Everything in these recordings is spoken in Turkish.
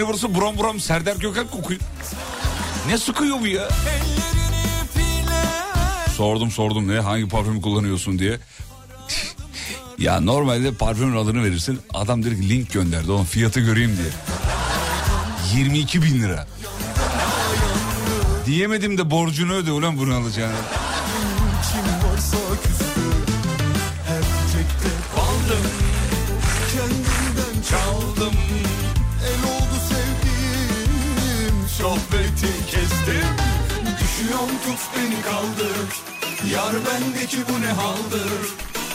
Burası buram buram Serdar Gökalp kokuyor. Ne sıkıyor bu ya? Sordum sordum ne hangi parfümü kullanıyorsun diye. ya normalde parfümün adını verirsin. Adam der ki link gönderdi onun fiyatı göreyim diye. 22 bin lira. Diyemedim de borcunu öde ulan bunu alacağını. Düşüyorum tut beni kaldır. Yar bendeki bu ne haldır?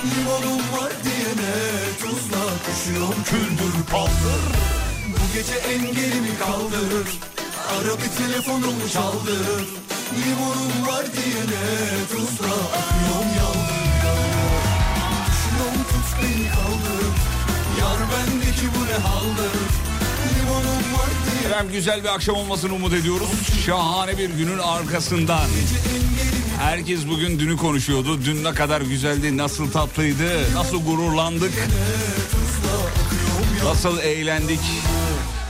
Limonum var diyene tuzla Düşüyorum küldür paldır. Bu gece engelimi kaldır. Ara bir telefonumu çaldır. Limonum var diyene tuzla Akıyorum yaldır. Yaldır Düşüyorum tut beni kaldır. Yar bendeki bu ne haldır Efendim güzel bir akşam olmasını umut ediyoruz. Şahane bir günün arkasından. Herkes bugün dünü konuşuyordu. Dün ne kadar güzeldi, nasıl tatlıydı, nasıl gururlandık, nasıl eğlendik.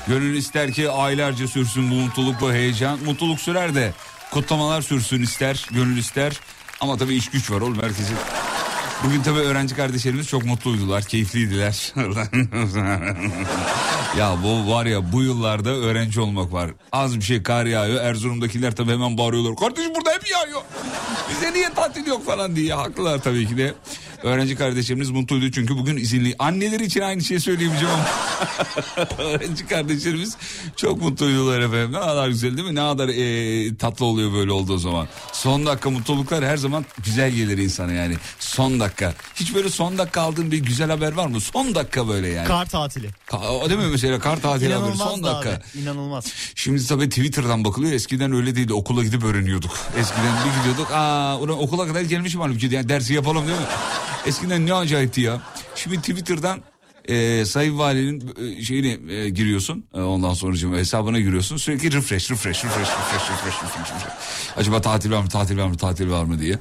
Gönül ister ki aylarca sürsün bu mutluluk, bu heyecan. Mutluluk sürer de kutlamalar sürsün ister, gönül ister. Ama tabii iş güç var oğlum herkesin. Bugün tabii öğrenci kardeşlerimiz çok mutluydular, keyifliydiler. ya bu var ya bu yıllarda öğrenci olmak var. Az bir şey kar yağıyor. Erzurum'dakiler tabii hemen bağırıyorlar. Kardeşim burada hep yağıyor. Bize niye tatil yok falan diye. Haklılar tabii ki de. Öğrenci kardeşlerimiz mutluydu çünkü bugün izinli. Anneleri için aynı şeyi söyleyemeyeceğim ama. öğrenci kardeşlerimiz çok mutluydular efendim. Ne kadar güzel değil mi? Ne kadar e, tatlı oluyor böyle olduğu zaman. Son dakika mutluluklar her zaman güzel gelir insana yani. Son dakika. Hiç böyle son dakika aldığın bir güzel haber var mı? Son dakika böyle yani. Kar tatili. Ka- o değil mi mesela kar tatili haberi son da dakika. abi. İnanılmaz. Şimdi tabii Twitter'dan bakılıyor. Eskiden öyle değildi. Okula gidip öğreniyorduk. Eskiden bir gidiyorduk. Aa, okula kadar gelmişim halbuki. Yani dersi yapalım değil mi? Eskiden ne acayipti ya. Şimdi Twitter'dan e, Sayın Valinin e, şeyini e, giriyorsun. E, ondan sonra hesabına giriyorsun. Sürekli refresh, refresh, refresh, refresh, refresh, refresh, refresh. Acaba tatil var mı, tatil var mı, tatil var mı diye.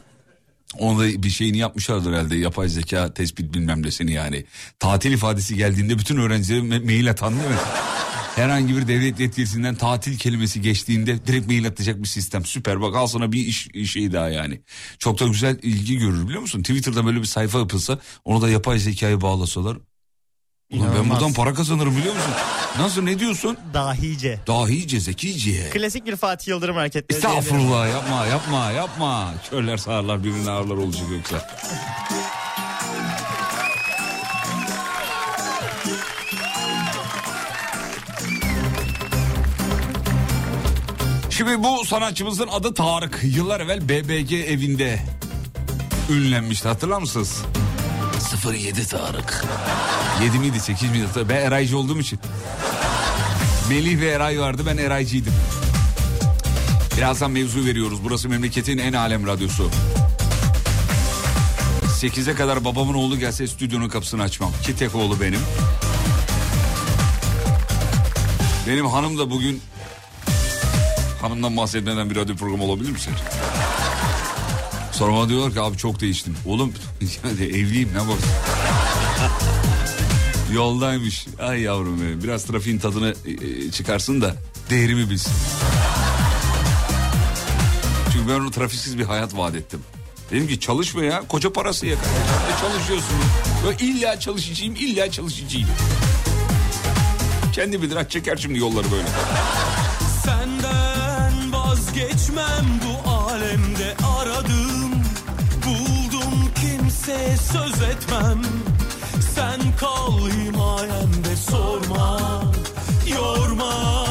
Onda bir şeyini yapmışlardır herhalde yapay zeka tespit bilmem nesini yani. Tatil ifadesi geldiğinde bütün öğrencilere me- mail atan değil mi? Herhangi bir devlet yetkilisinden tatil kelimesi geçtiğinde direkt mail atacak bir sistem. Süper bak al sana bir iş, şey daha yani. Çok da güzel ilgi görür biliyor musun? Twitter'da böyle bir sayfa yapılsa onu da yapay zekaya bağlasalar. Ulan ben buradan para kazanırım biliyor musun? Nasıl ne diyorsun? Dahice. Dahice, zekice. Klasik bir Fatih Yıldırım hareketleri. Estağfurullah yapma yapma yapma. Körler sağırlar birbirine ağırlar olacak yoksa. Şimdi bu sanatçımızın adı Tarık. Yıllar evvel BBG evinde ünlenmişti hatırlar mısınız? 07 Tarık. 7 miydi 8 miydi? Ben Eraycı olduğum için. Melih ve Eray vardı ben Eraycıydım. Birazdan mevzu veriyoruz. Burası memleketin en alem radyosu. 8'e kadar babamın oğlu gelse stüdyonun kapısını açmam. Ki tek oğlu benim. Benim hanım da bugün... Hanımdan bahsetmeden bir radyo programı olabilir mi sence? Sonra bana diyorlar ki abi çok değiştin. Oğlum yani evliyim ne var? Yoldaymış. Ay yavrum benim. Biraz trafiğin tadını e, çıkarsın da değerimi bilsin. Çünkü ben ona trafiksiz bir hayat vaat ettim. Dedim ki çalışma ya koca parası ya. E çalışıyorsun. Böyle illa çalışacağım illa çalışacağım. Kendi bilir çeker şimdi yolları böyle. Senden vazgeçmem bu alemde aradım. Buldum kimseye söz etmem. Sen kal himayemde sorma Yorma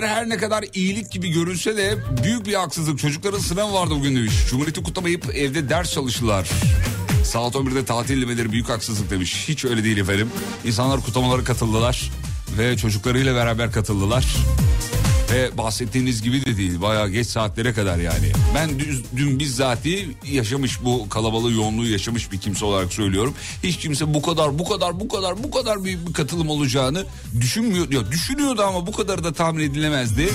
Öğrencilere her ne kadar iyilik gibi görünse de büyük bir haksızlık. Çocukların sınavı vardı bugün demiş. Cumhuriyeti kutlamayıp evde ders çalıştılar. Saat 11'de tatil demeleri büyük haksızlık demiş. Hiç öyle değil efendim. İnsanlar kutlamalara katıldılar ve çocuklarıyla beraber katıldılar. Ve bahsettiğiniz gibi de değil bayağı geç saatlere kadar yani. Ben dün, dün bizzati yaşamış bu kalabalığı yoğunluğu yaşamış bir kimse olarak söylüyorum. Hiç kimse bu kadar bu kadar bu kadar bu kadar büyük bir katılım olacağını düşünmüyor. Ya düşünüyordu ama bu kadar da tahmin edilemezdi.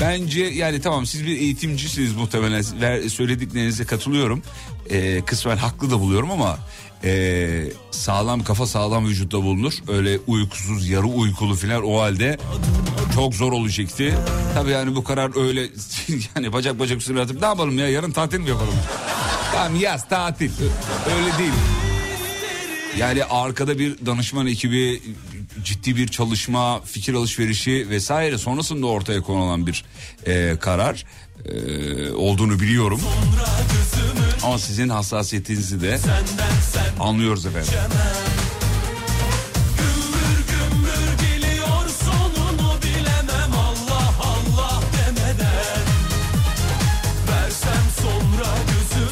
Bence yani tamam siz bir eğitimcisiniz muhtemelen Ver- söylediklerinize katılıyorum. Ee, kısmen haklı da buluyorum ama ee, sağlam kafa sağlam vücutta bulunur. Öyle uykusuz yarı uykulu falan o halde çok zor olacaktı. Tabii yani bu karar öyle yani bacak bacak üstüne atıp ne yapalım ya yarın tatil mi yapalım? tamam yaz tatil öyle değil. Yani arkada bir danışman ekibi ciddi bir çalışma, fikir alışverişi vesaire sonrasında ortaya konulan bir e, karar e, olduğunu biliyorum. Ama sizin hassasiyetinizi de anlıyoruz efendim.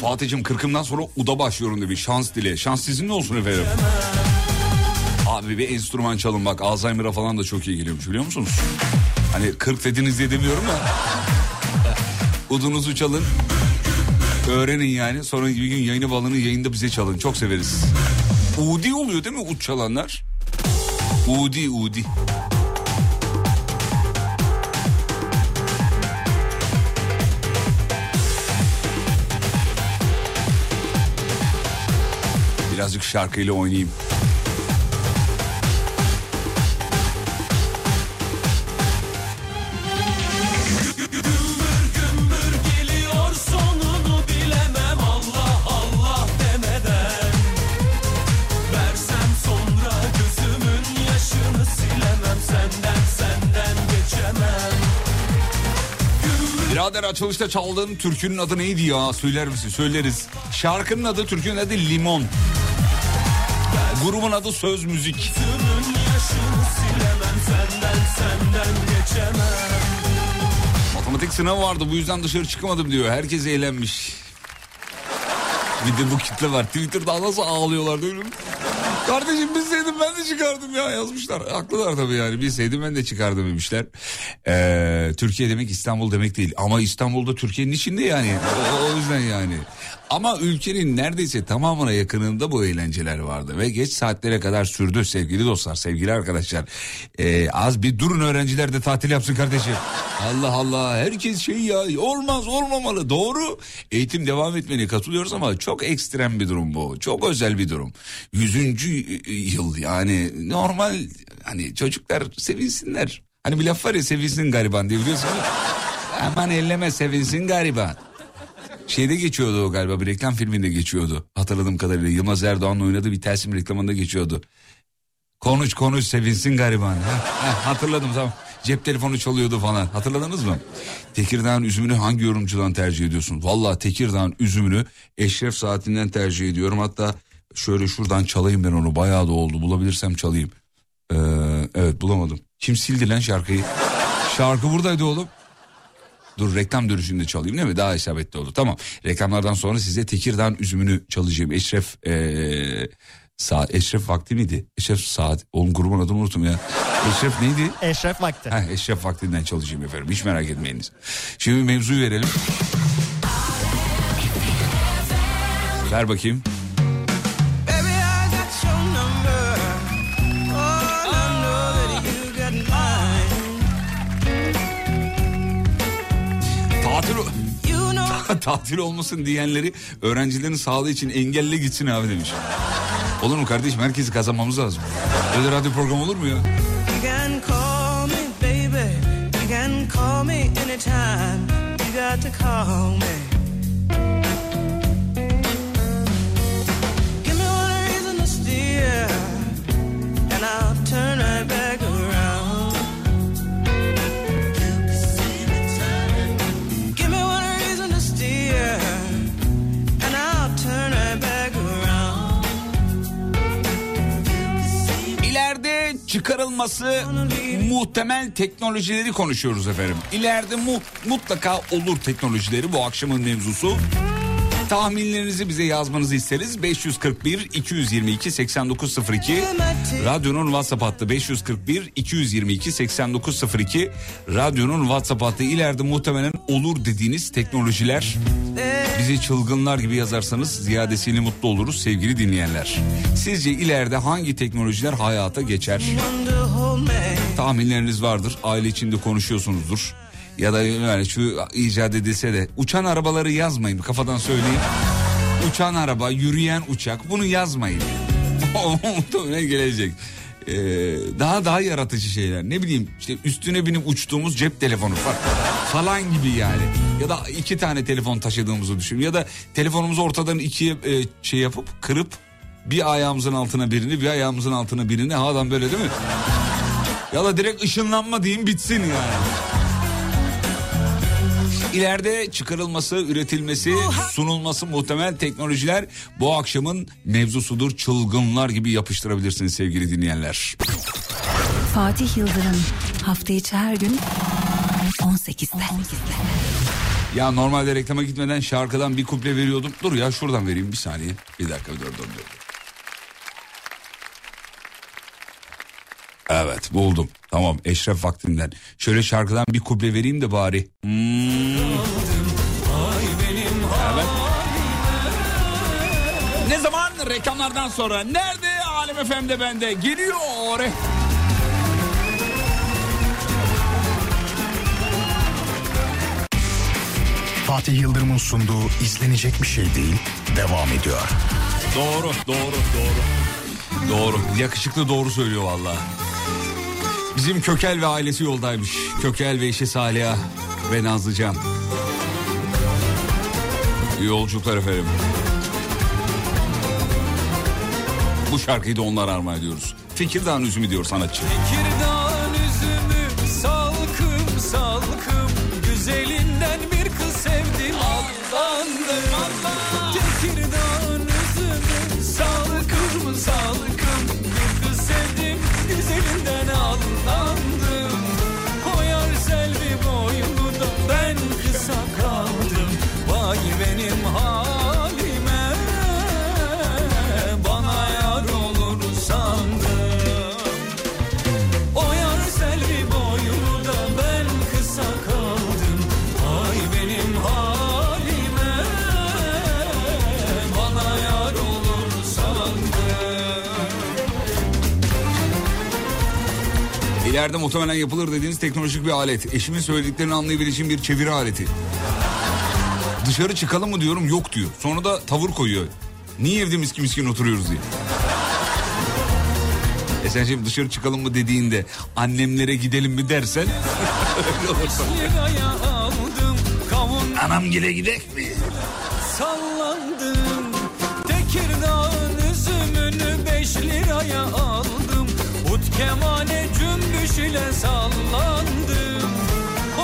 Fatih'cim kırkımdan sonra uda başlıyorum demiş. Şans dile. Şans sizinle olsun efendim. Abi bir enstrüman çalın bak Alzheimer'a falan da çok iyi geliyormuş biliyor musunuz? Hani 40 dediniz diye demiyorum da. Udunuzu çalın. Öğrenin yani. Sonra bir gün yayını balını yayında bize çalın. Çok severiz. Udi oluyor değil mi ud çalanlar? Udi Udi. Senden geçemem Gümbür Birader açılışta çaldığın türkünün adı neydi ya? Söyler misin? Söyleriz. Şarkının adı, türkünün adı Limon. Grubun adı Söz Müzik. Matematik sınavı vardı bu yüzden dışarı çıkamadım diyor. Herkes eğlenmiş. Bir de bu kitle var. Twitter'da nasıl ağlıyorlar mi? Kardeşim bilseydim ben de çıkardım ya yazmışlar. Haklılar tabii yani bilseydim ben de çıkardım demişler. Ee, Türkiye demek İstanbul demek değil. Ama İstanbul'da Türkiye'nin içinde yani. O, o yüzden yani. Ama ülkenin neredeyse tamamına yakınında bu eğlenceler vardı. Ve geç saatlere kadar sürdü sevgili dostlar, sevgili arkadaşlar. Ee, az bir durun öğrenciler de tatil yapsın kardeşim. Allah Allah herkes şey ya olmaz olmamalı doğru. Eğitim devam etmeni katılıyoruz ama çok ekstrem bir durum bu. Çok özel bir durum. Yüzüncü yıl yani normal hani çocuklar sevinsinler. Hani bir laf var ya sevinsin gariban diye biliyorsun. Aman elleme sevinsin gariban. Şeyde geçiyordu o galiba bir reklam filminde geçiyordu. Hatırladığım kadarıyla Yılmaz Erdoğan'la oynadığı bir Telsim reklamında geçiyordu. Konuş konuş sevinsin gariban. Hatırladım tamam. Cep telefonu çalıyordu falan. Hatırladınız mı? Tekirdağ'ın üzümünü hangi yorumcudan tercih ediyorsun? Valla Tekirdağ'ın üzümünü Eşref Saatinden tercih ediyorum. Hatta şöyle şuradan çalayım ben onu. Bayağı da oldu. Bulabilirsem çalayım. Ee, evet bulamadım. Kim sildi lan şarkıyı? Şarkı buradaydı oğlum. Dur reklam dönüşünde çalayım değil mi? Daha isabetli oldu. Tamam. Reklamlardan sonra size Tekirdağ üzümünü çalacağım. Eşref ee, saat Eşref vakti miydi? Eşref saat. Oğlum grubun adını unuttum ya. Eşref neydi? Eşref vakti. Heh, Eşref vaktinden çalışayım efendim. Hiç merak etmeyiniz. Şimdi mevzuyu verelim. Ver bakayım. Tatil tatil olmasın diyenleri öğrencilerin sağlığı için engelle gitsin abi demiş. Olur mu kardeşim? Herkesi kazanmamız lazım. Böyle radyo programı olur mu ya? You got to call me. Çıkarılması muhtemel teknolojileri konuşuyoruz efendim. İleride mu mutlaka olur teknolojileri bu akşamın mevzusu. Tahminlerinizi bize yazmanızı isteriz. 541 222 8902 Radyonun WhatsApp hattı 541 222 8902 Radyonun WhatsApp hattı ileride muhtemelen olur dediğiniz teknolojiler bizi çılgınlar gibi yazarsanız ziyadesiyle mutlu oluruz sevgili dinleyenler. Sizce ileride hangi teknolojiler hayata geçer? Tahminleriniz vardır. Aile içinde konuşuyorsunuzdur. Ya da yani şu icat edilse de uçan arabaları yazmayın kafadan söyleyeyim. Uçan araba, yürüyen uçak bunu yazmayın. O gelecek. Ee, daha daha yaratıcı şeyler. Ne bileyim işte üstüne binip uçtuğumuz cep telefonu fa- falan gibi yani. Ya da iki tane telefon taşıdığımızı düşün. Ya da telefonumuzu ortadan ikiye e, şey yapıp kırıp bir ayağımızın altına birini bir ayağımızın altına birini havadan böyle değil mi? Ya da direkt ışınlanma diyeyim bitsin yani. İleride çıkarılması, üretilmesi, sunulması muhtemel teknolojiler bu akşamın mevzusudur. Çılgınlar gibi yapıştırabilirsiniz sevgili dinleyenler. Fatih Yıldırım hafta içi her gün 18'de. Ya normalde reklama gitmeden şarkıdan bir kuple veriyordum. Dur ya şuradan vereyim bir saniye. Bir dakika dur dur dur. Evet buldum. Tamam Eşref vaktinden. Şöyle şarkıdan bir kuple vereyim de bari. Hmm. Evet. Ne zaman? Reklamlardan sonra. Nerede? Alem FM'de bende. Geliyor. Fatih Yıldırım'ın sunduğu izlenecek bir şey değil devam ediyor. Doğru, doğru, doğru. Doğru. Yakışıklı doğru söylüyor valla. Bizim Kökel ve ailesi yoldaymış. Kökel ve eşi Saliha ve Nazlıcan. Yolculuklar efendim. Bu şarkıyı da onlara armağan ediyoruz. Fikirdağ'ın üzümü diyor sanatçı. Tekirdağ'ın İleride muhtemelen yapılır dediğiniz teknolojik bir alet. Eşimin söylediklerini anlayabileceğim bir çeviri aleti. Dışarı çıkalım mı diyorum yok diyor. Sonra da tavır koyuyor. Niye evde miskin miskin oturuyoruz diye. E sen şimdi dışarı çıkalım mı dediğinde annemlere gidelim mi dersen öyle olursa. Anam gile gidek mi? sallandım Tekirdağ'ın üzümünü beş liraya aldım Ut kemane ile sallandım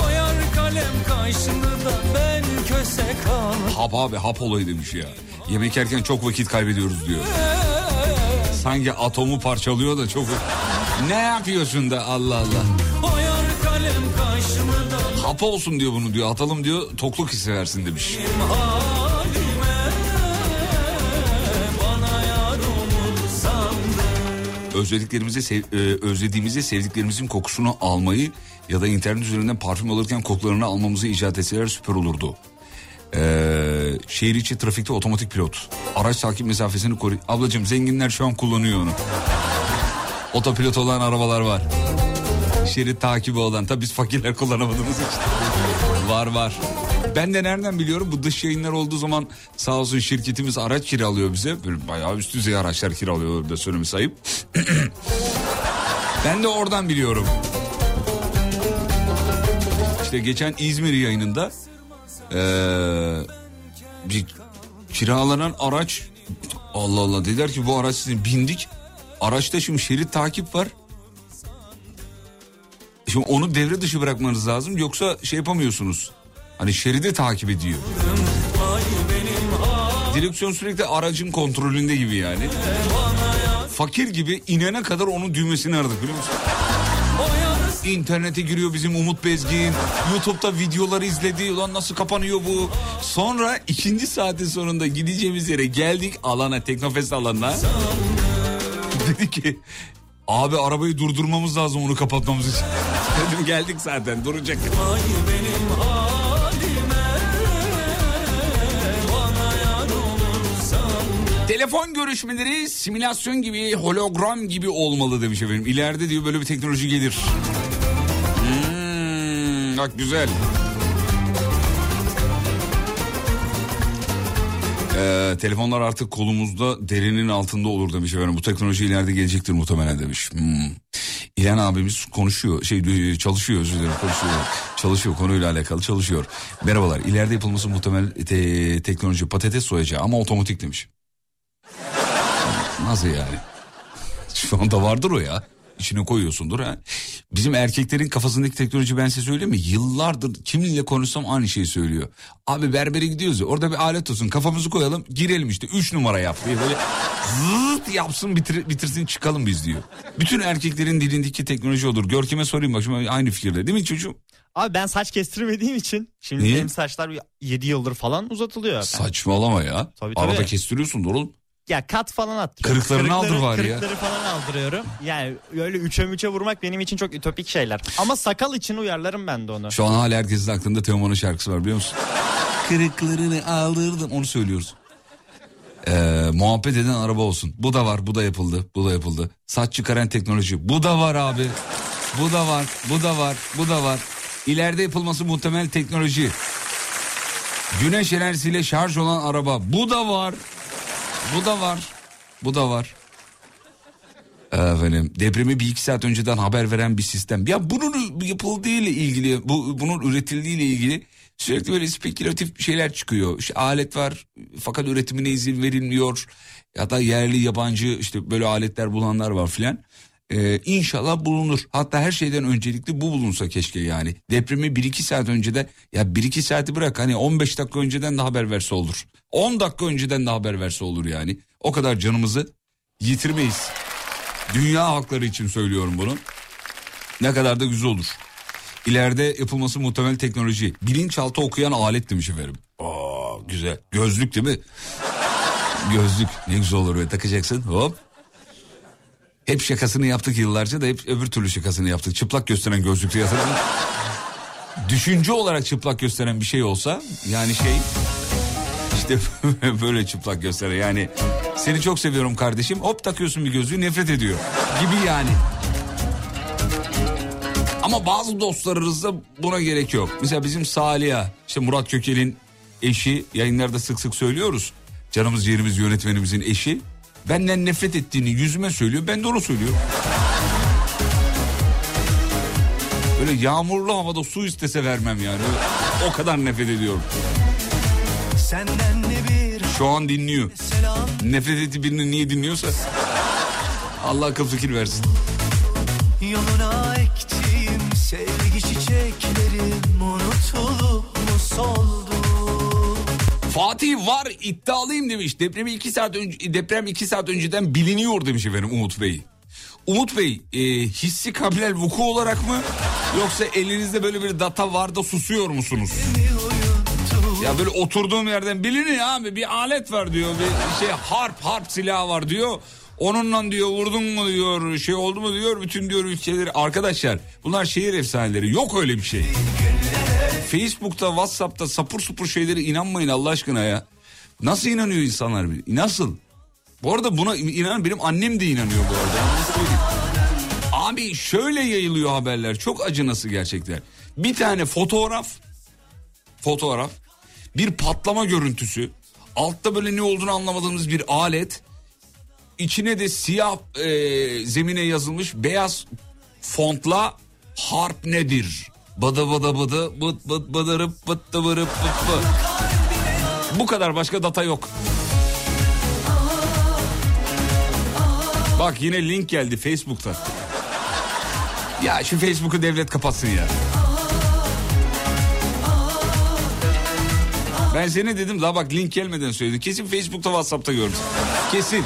Oyar kalem kaşını da ben köse kaldım Hap abi hap olayı demiş ya. Yemek yerken çok vakit kaybediyoruz diyor. Sanki atomu parçalıyor da çok... Ne yapıyorsun da Allah Allah. Oyar kalem kaşını da Hap olsun diyor bunu diyor. Atalım diyor tokluk hissi versin demiş. Özlediklerimizi, sev- e, özlediğimizi sevdiklerimizin kokusunu almayı ya da internet üzerinden parfüm alırken kokularını almamızı icat etseler süper olurdu. Ee, şehir içi trafikte otomatik pilot. Araç takip mesafesini koruyor. Ablacığım zenginler şu an kullanıyor onu. Otopilot olan arabalar var. Şerit takibi olan. Tabii biz fakirler kullanamadığımız için. var var. Ben de nereden biliyorum bu dış yayınlar olduğu zaman sağ olsun şirketimiz araç kiralıyor bize. Böyle bayağı üst düzey araçlar kiralıyor da söylemesi ayıp. ben de oradan biliyorum. İşte geçen İzmir yayınında ee, bir kiralanan araç Allah Allah dediler ki bu araç sizin bindik. Araçta şimdi şerit takip var. Şimdi onu devre dışı bırakmanız lazım yoksa şey yapamıyorsunuz. Hani şeridi takip ediyor. Direksiyon sürekli aracın kontrolünde gibi yani. Fakir gibi inene kadar onun düğmesini aradık biliyor musun? İnternete giriyor bizim Umut Bezgin. YouTube'da videoları izledi. Ulan nasıl kapanıyor bu? Sonra ikinci saatin sonunda gideceğimiz yere geldik alana, Teknofest alanına. Dedi ki abi arabayı durdurmamız lazım onu kapatmamız için. Dedim geldik zaten duracak. Ay benim Telefon görüşmeleri simülasyon gibi, hologram gibi olmalı demiş efendim. İleride diyor böyle bir teknoloji gelir. Hmm, bak güzel. Ee, telefonlar artık kolumuzda derinin altında olur demiş efendim. Bu teknoloji ileride gelecektir muhtemelen demiş. Hmm. İlhan abimiz konuşuyor, şey çalışıyor özür dilerim konuşuyor. Çalışıyor konuyla alakalı çalışıyor. Merhabalar ileride yapılması muhtemel te- teknoloji patates soyacağı ama otomatik demiş. Nasıl yani? Şu anda vardır o ya. İçine koyuyorsundur ha. Bizim erkeklerin kafasındaki teknoloji ben size söyleyeyim mi? Yıllardır kiminle konuşsam aynı şeyi söylüyor. Abi berbere gidiyoruz ya orada bir alet olsun kafamızı koyalım girelim işte 3 numara yap diye böyle zıt yapsın bitir, bitirsin çıkalım biz diyor. Bütün erkeklerin dilindeki teknoloji olur. Görkem'e sorayım bak şimdi aynı fikirde değil mi çocuğum? Abi ben saç kestirmediğim için şimdi Niye? benim saçlar 7 yıldır falan uzatılıyor. Ben- Saçmalama ya. Tabii, tabii. Arada kestiriyorsun oğlum. Ya kat falan attırıyorum. Kırıklarını aldır bari ya. Kırıkları falan aldırıyorum. Yani öyle üçe müçe vurmak benim için çok ütopik şeyler. Ama sakal için uyarlarım ben de onu. Şu an hala herkesin aklında Teoman'ın şarkısı var biliyor musun? Kırıklarını aldırdım onu söylüyoruz. Ee, muhabbet eden araba olsun. Bu da var bu da yapıldı bu da yapıldı. Saç çıkaran teknoloji bu da var abi. Bu da var bu da var bu da var. İleride yapılması muhtemel teknoloji. Güneş enerjisiyle şarj olan araba bu da var. Bu da var. Bu da var. Efendim depremi bir iki saat önceden haber veren bir sistem. Ya bunun yapıldığı ile ilgili, bu, bunun üretildiği ile ilgili sürekli böyle spekülatif şeyler çıkıyor. İşte alet var fakat üretimine izin verilmiyor. Ya da yerli yabancı işte böyle aletler bulanlar var filan. Ee, inşallah bulunur. Hatta her şeyden öncelikli bu bulunsa keşke yani. Depremi 1-2 saat önceden ya 1-2 saati bırak hani 15 dakika önceden de haber verse olur. 10 dakika önceden de haber verse olur yani. O kadar canımızı yitirmeyiz. Dünya halkları için söylüyorum bunu. Ne kadar da güzel olur. İleride yapılması muhtemel teknoloji. Bilinçaltı okuyan alet demiş efendim. Aa, güzel. Gözlük değil mi? Gözlük ne güzel olur ve takacaksın hop. Hep şakasını yaptık yıllarca da hep öbür türlü şakasını yaptık. Çıplak gösteren gözlüktü yatırdım. Düşünce olarak çıplak gösteren bir şey olsa yani şey işte böyle çıplak gösteren yani seni çok seviyorum kardeşim hop takıyorsun bir gözlüğü nefret ediyor gibi yani. Ama bazı dostlarınızda buna gerek yok. Mesela bizim Saliha, işte Murat Kökel'in eşi yayınlarda sık sık söylüyoruz. Canımız yerimiz yönetmenimizin eşi. Benden nefret ettiğini yüzüme söylüyor. Ben de onu söylüyorum. Böyle yağmurlu havada su istese vermem yani. O kadar nefret ediyorum. Senden ne bir Şu an dinliyor. Nefret ettiği birini niye dinliyorsa. Allah akıl fikir versin. Yoluna ektiğim sevgi çiçeklerim Unutulup mu soldu Fatih var iddialıyım demiş. Depremi iki saat önce deprem iki saat önceden biliniyor demiş efendim Umut Bey. Umut Bey e, hissi kabilel vuku olarak mı yoksa elinizde böyle bir data var da susuyor musunuz? Ya böyle oturduğum yerden biliniyor abi bir alet var diyor bir şey harp harp silahı var diyor. Onunla diyor vurdun mu diyor şey oldu mu diyor bütün diyor ülkeleri arkadaşlar bunlar şehir efsaneleri yok öyle bir şey. Facebook'ta Whatsapp'ta sapur supur şeylere inanmayın Allah aşkına ya. Nasıl inanıyor insanlar? Nasıl? Bu arada buna inan benim annem de inanıyor bu arada. Abi şöyle yayılıyor haberler çok acınası gerçekten. Bir tane fotoğraf fotoğraf bir patlama görüntüsü altta böyle ne olduğunu anlamadığımız bir alet içine de siyah e, zemine yazılmış beyaz fontla harp nedir? Bada bada bada bıt bıt bıdırıp bıt dıvırıp bıt bıt. Bu kadar başka data yok. Bak yine link geldi Facebook'ta. Ya şu Facebook'u devlet kapatsın ya. Ben seni dedim daha bak link gelmeden söyledim. Kesin Facebook'ta WhatsApp'ta gördüm. Kesin.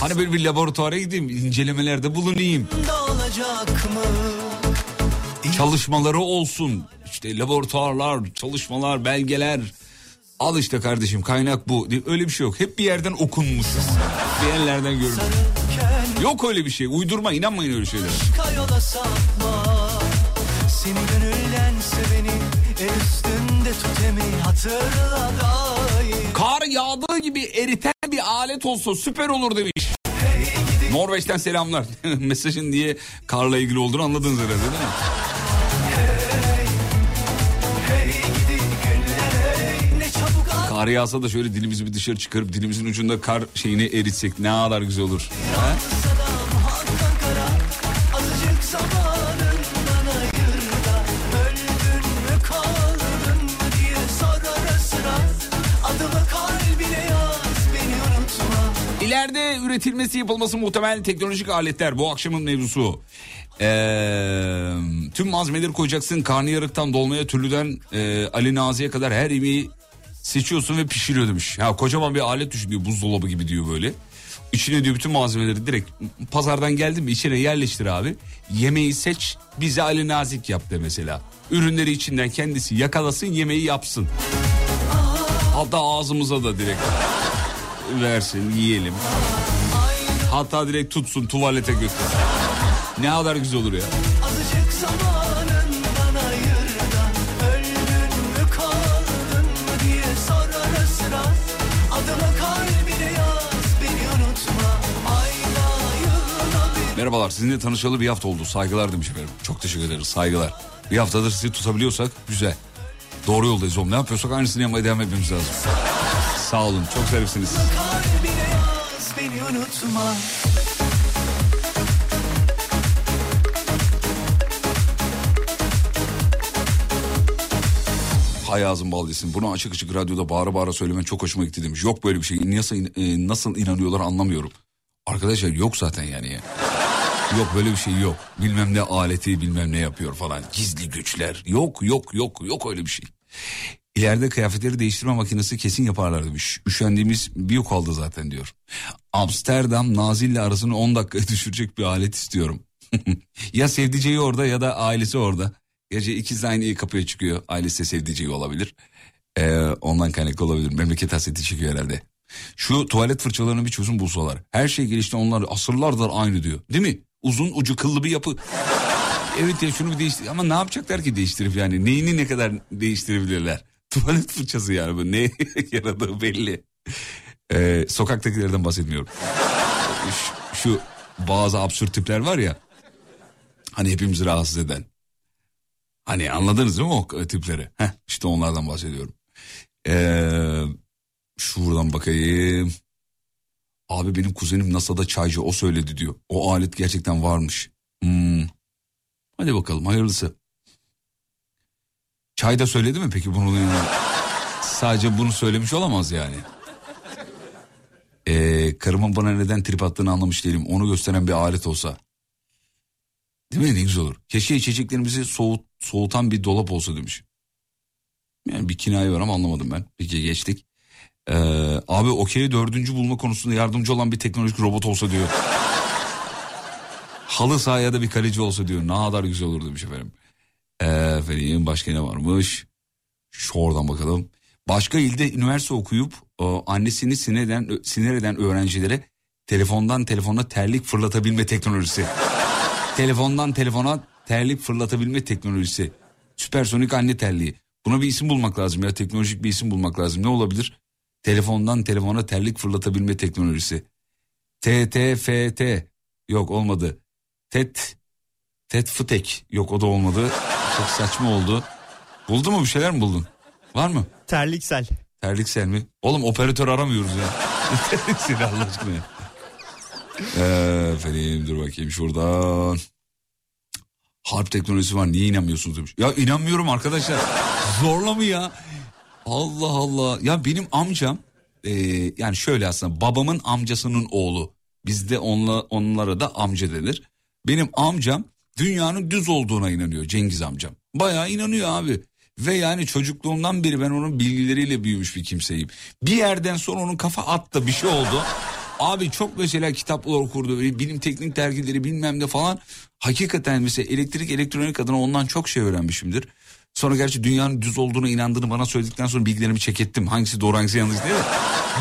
Hani böyle bir laboratuvara gideyim incelemelerde bulunayım. Dağılacak mı? Çalışmaları olsun. İşte laboratuvarlar, çalışmalar, belgeler. Al işte kardeşim kaynak bu. Öyle bir şey yok. Hep bir yerden okunmuş. Bir yerlerden görülmüş. Yok öyle bir şey. Uydurma inanmayın öyle şeylere. Seni gönülden seveni El üstünde tut emi hatırla Kar yağdığı gibi eriten bir alet olsa süper olur demiş. Norveç'ten selamlar. Mesajın diye karla ilgili olduğunu anladınız herhalde değil mi? Kar yağsa da şöyle dilimizi bir dışarı çıkarıp dilimizin ucunda kar şeyini eritsek ne kadar güzel olur. Ha? İleride üretilmesi yapılması muhtemel teknolojik aletler bu akşamın mevzusu. Ee, tüm malzemeleri koyacaksın karnıyarıktan dolmaya türlüden e, Ali Nazi'ye kadar her yemeği seçiyorsun ve pişiriyor demiş. Ya kocaman bir alet düşün diyor buzdolabı gibi diyor böyle. İçine diyor bütün malzemeleri direkt pazardan geldi mi içine yerleştir abi. Yemeği seç bize Ali Nazik yap de mesela. Ürünleri içinden kendisi yakalasın yemeği yapsın. Hatta ağzımıza da direkt versin yiyelim. Hatta direkt tutsun tuvalete götürsün. Ne kadar güzel olur ya. Azıcık zamanın Merhabalar sizinle tanışalı bir hafta oldu. Saygılar demiş efendim. Çok teşekkür ederiz saygılar. Bir haftadır sizi tutabiliyorsak güzel. Doğru yoldayız oğlum. Ne yapıyorsak aynısını yapmaya devam etmemiz lazım. Sağ olun çok zarifsiniz. Hay ağzın bal desin. Bunu açık açık radyoda bağıra bağıra söylemen çok hoşuma gitti demiş. Yok böyle bir şey. Nasıl, e, nasıl inanıyorlar anlamıyorum. Arkadaşlar yok zaten yani. Yok böyle bir şey yok. Bilmem ne aleti bilmem ne yapıyor falan. Gizli güçler. Yok yok yok yok öyle bir şey. İleride kıyafetleri değiştirme makinesi kesin yaparlar demiş. Üşendiğimiz bir yok aldı zaten diyor. Amsterdam Nazilli arasını 10 dakikaya düşürecek bir alet istiyorum. ya sevdiceği orada ya da ailesi orada. Gece ikiz de aynı kapıya çıkıyor. Ailesi de sevdiceği olabilir. Ee, ondan kaynaklı olabilir. Memleket hasreti çıkıyor herhalde. Şu tuvalet fırçalarını bir çözüm bulsalar. Her şey gelişti onlar asırlardır aynı diyor. Değil mi? Uzun ucu kıllı bir yapı. Evet ya şunu bir değiştir. Ama ne yapacaklar ki değiştirip yani? Neyini ne kadar değiştirebilirler? Tuvalet fırçası yani bu. Ne yaradığı belli. Ee, sokaktakilerden bahsetmiyorum. Şu, şu bazı absürt tipler var ya. Hani hepimizi rahatsız eden. Hani anladınız değil mi o tipleri? Heh, işte onlardan bahsediyorum. Ee, şuradan bakayım. Abi benim kuzenim NASA'da çaycı o söyledi diyor. O alet gerçekten varmış. Hmm. Hadi bakalım hayırlısı. Çay da söyledi mi peki bunu? Sadece bunu söylemiş olamaz yani. Ee, karımın bana neden trip attığını anlamış değilim. Onu gösteren bir alet olsa. Değil mi ne güzel olur. Keşke içeceklerimizi soğut, soğutan bir dolap olsa demiş. Yani bir kinaye var ama anlamadım ben. Peki geçtik. Ee, abi okey dördüncü bulma konusunda yardımcı olan bir teknolojik robot olsa diyor. Halı sahaya da bir kaleci olsa diyor. Ne kadar güzel olur demiş efendim. Ee, efendim başka ne varmış? Şu oradan bakalım. Başka ilde üniversite okuyup o, annesini sinir eden, sinir eden öğrencilere telefondan telefona terlik fırlatabilme teknolojisi. telefondan telefona terlik fırlatabilme teknolojisi. Süpersonik anne terliği. Buna bir isim bulmak lazım ya teknolojik bir isim bulmak lazım. Ne olabilir? Telefondan telefona terlik fırlatabilme teknolojisi. TTFT yok olmadı. TET TET fıtek yok o da olmadı. Çok saçma oldu. Buldun mu bir şeyler mi buldun? Var mı? Terliksel. Terliksel mi? Oğlum operatör aramıyoruz ya. Terliksel Allah aşkına ya. Ee, efendim dur bakayım şuradan. Harp teknolojisi var niye inanmıyorsunuz demiş. Ya inanmıyorum arkadaşlar. Zorla mı ya? Allah Allah. Ya benim amcam e, yani şöyle aslında babamın amcasının oğlu. Bizde onla, onlara da amca denir. Benim amcam dünyanın düz olduğuna inanıyor Cengiz amcam. Bayağı inanıyor abi. Ve yani çocukluğumdan beri ben onun bilgileriyle büyümüş bir kimseyim. Bir yerden sonra onun kafa attı bir şey oldu. Abi çok mesela kitaplar okurdu. Bilim teknik dergileri bilmem ne falan. Hakikaten mesela elektrik elektronik adına ondan çok şey öğrenmişimdir. Sonra gerçi dünyanın düz olduğuna inandığını bana söyledikten sonra bilgilerimi çek ettim. Hangisi doğru hangisi yanlış mi?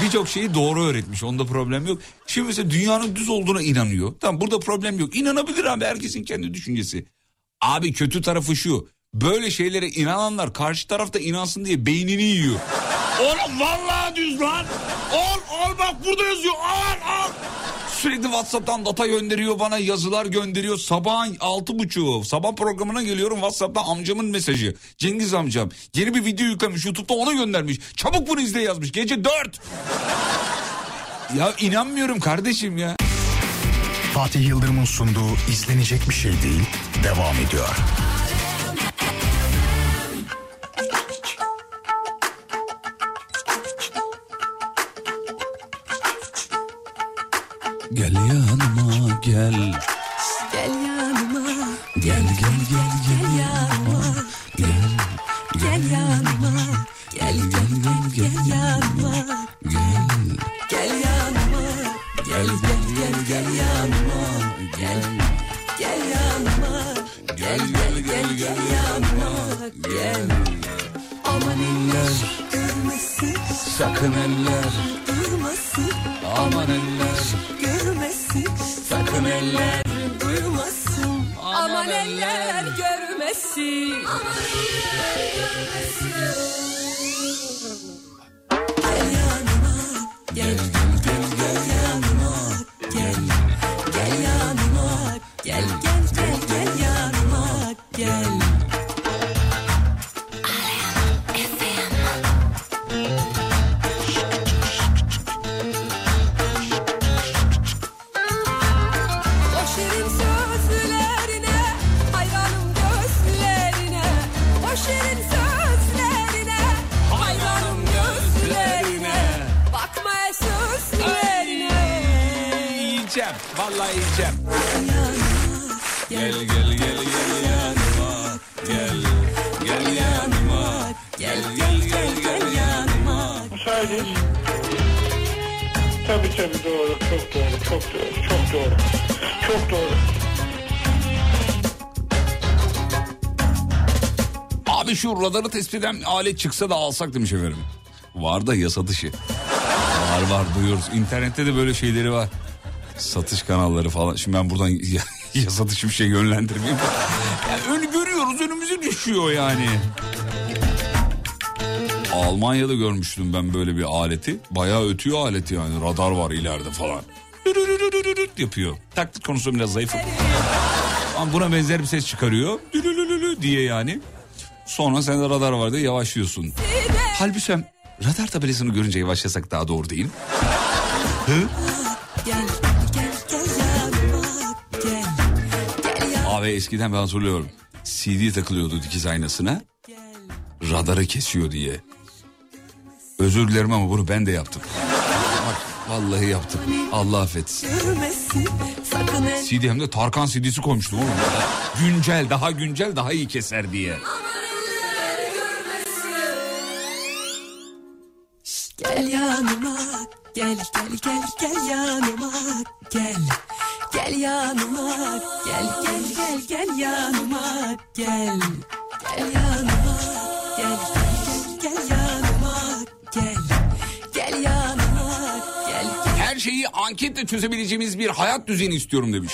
Birçok şeyi doğru öğretmiş. Onda problem yok. Şimdi mesela dünyanın düz olduğuna inanıyor. Tamam burada problem yok. İnanabilir abi herkesin kendi düşüncesi. Abi kötü tarafı şu. Böyle şeylere inananlar karşı tarafta inansın diye beynini yiyor. Oğlum vallahi düz lan. Al al bak burada yazıyor. Al al. Sürekli Whatsapp'tan data gönderiyor bana yazılar gönderiyor. Sabahın altı buçuğu sabah programına geliyorum Whatsapp'tan amcamın mesajı. Cengiz amcam yeni bir video yüklemiş YouTube'da ona göndermiş. Çabuk bunu izle yazmış gece dört. ya inanmıyorum kardeşim ya. Fatih Yıldırım'ın sunduğu izlenecek bir şey değil devam ediyor. Gel yanıma gel. Gel yanıma, Gel gel gel gel yanıma, gel. gel yanıma, gel gel gel gel yanıma, Gel. gel yanıma, gel gel gel gel yanıma, gel. Gel yanıma, Gel gel gel gel yanıma, gel. Aman eller. Sakın eller. Aman eller. Görmesin, eller. duymasın. Aman eller görmesin. Gel Radarı tespit eden alet çıksa da alsak demiş efendim. Var da yasa dışı. Var var duyuyoruz. İnternette de böyle şeyleri var. Satış kanalları falan. Şimdi ben buradan yasa dışı bir şey yönlendirmeyeyim. Yani önü görüyoruz önümüze düşüyor yani. Almanya'da görmüştüm ben böyle bir aleti. Bayağı ötüyor aleti yani. Radar var ileride falan. Yapıyor. Taktik konusunda biraz zayıfım. Ama buna benzer bir ses çıkarıyor. Diye yani. Sonra sen de radar var diye yavaşlıyorsun. Halbuki radar tabelasını görünce yavaşlasak daha doğru değil? Hı? Abi eskiden ben hatırlıyorum. CD takılıyordu dikiz aynasına. Radarı kesiyor diye. Özür dilerim ama bunu ben de yaptım. Bak vallahi yaptım. Allah affetsin. CD hem de Tarkan CD'si koymuştum oğlum. Güncel, daha güncel, daha iyi keser diye. Gel yanıma gel gel gel gel yanıma gel. Gel yanıma gel gel gel gel yanıma gel. Gel yanıma şeyi anketle çözebileceğimiz bir hayat düzeni istiyorum demiş.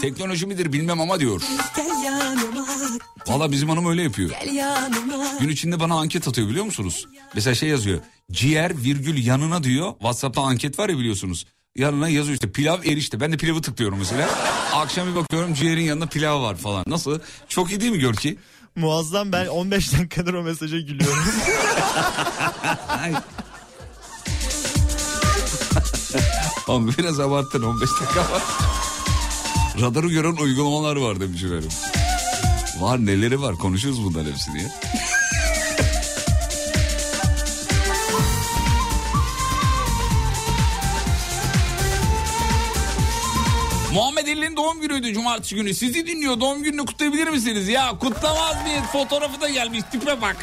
Teknoloji midir bilmem ama diyor. Valla bizim hanım öyle yapıyor. Gün içinde bana anket atıyor biliyor musunuz? Mesela şey yazıyor. Ciğer virgül yanına diyor. Whatsapp'ta anket var ya biliyorsunuz. Yanına yazıyor işte pilav erişte. Ben de pilavı tıklıyorum mesela. Akşam bir bakıyorum ciğerin yanında pilav var falan. Nasıl? Çok iyi değil mi Görki? Muazzam ben 15 dakikadır o mesaja gülüyorum. Oğlum biraz abarttın 15 dakika var. Radarı gören uygulamalar var demiş efendim. Var neleri var konuşuruz bunların hepsini ya. Muhammed Ali'nin doğum günüydü cumartesi günü. Sizi dinliyor doğum gününü kutlayabilir misiniz? Ya kutlamaz mıyız? Fotoğrafı da gelmiş tipe bak.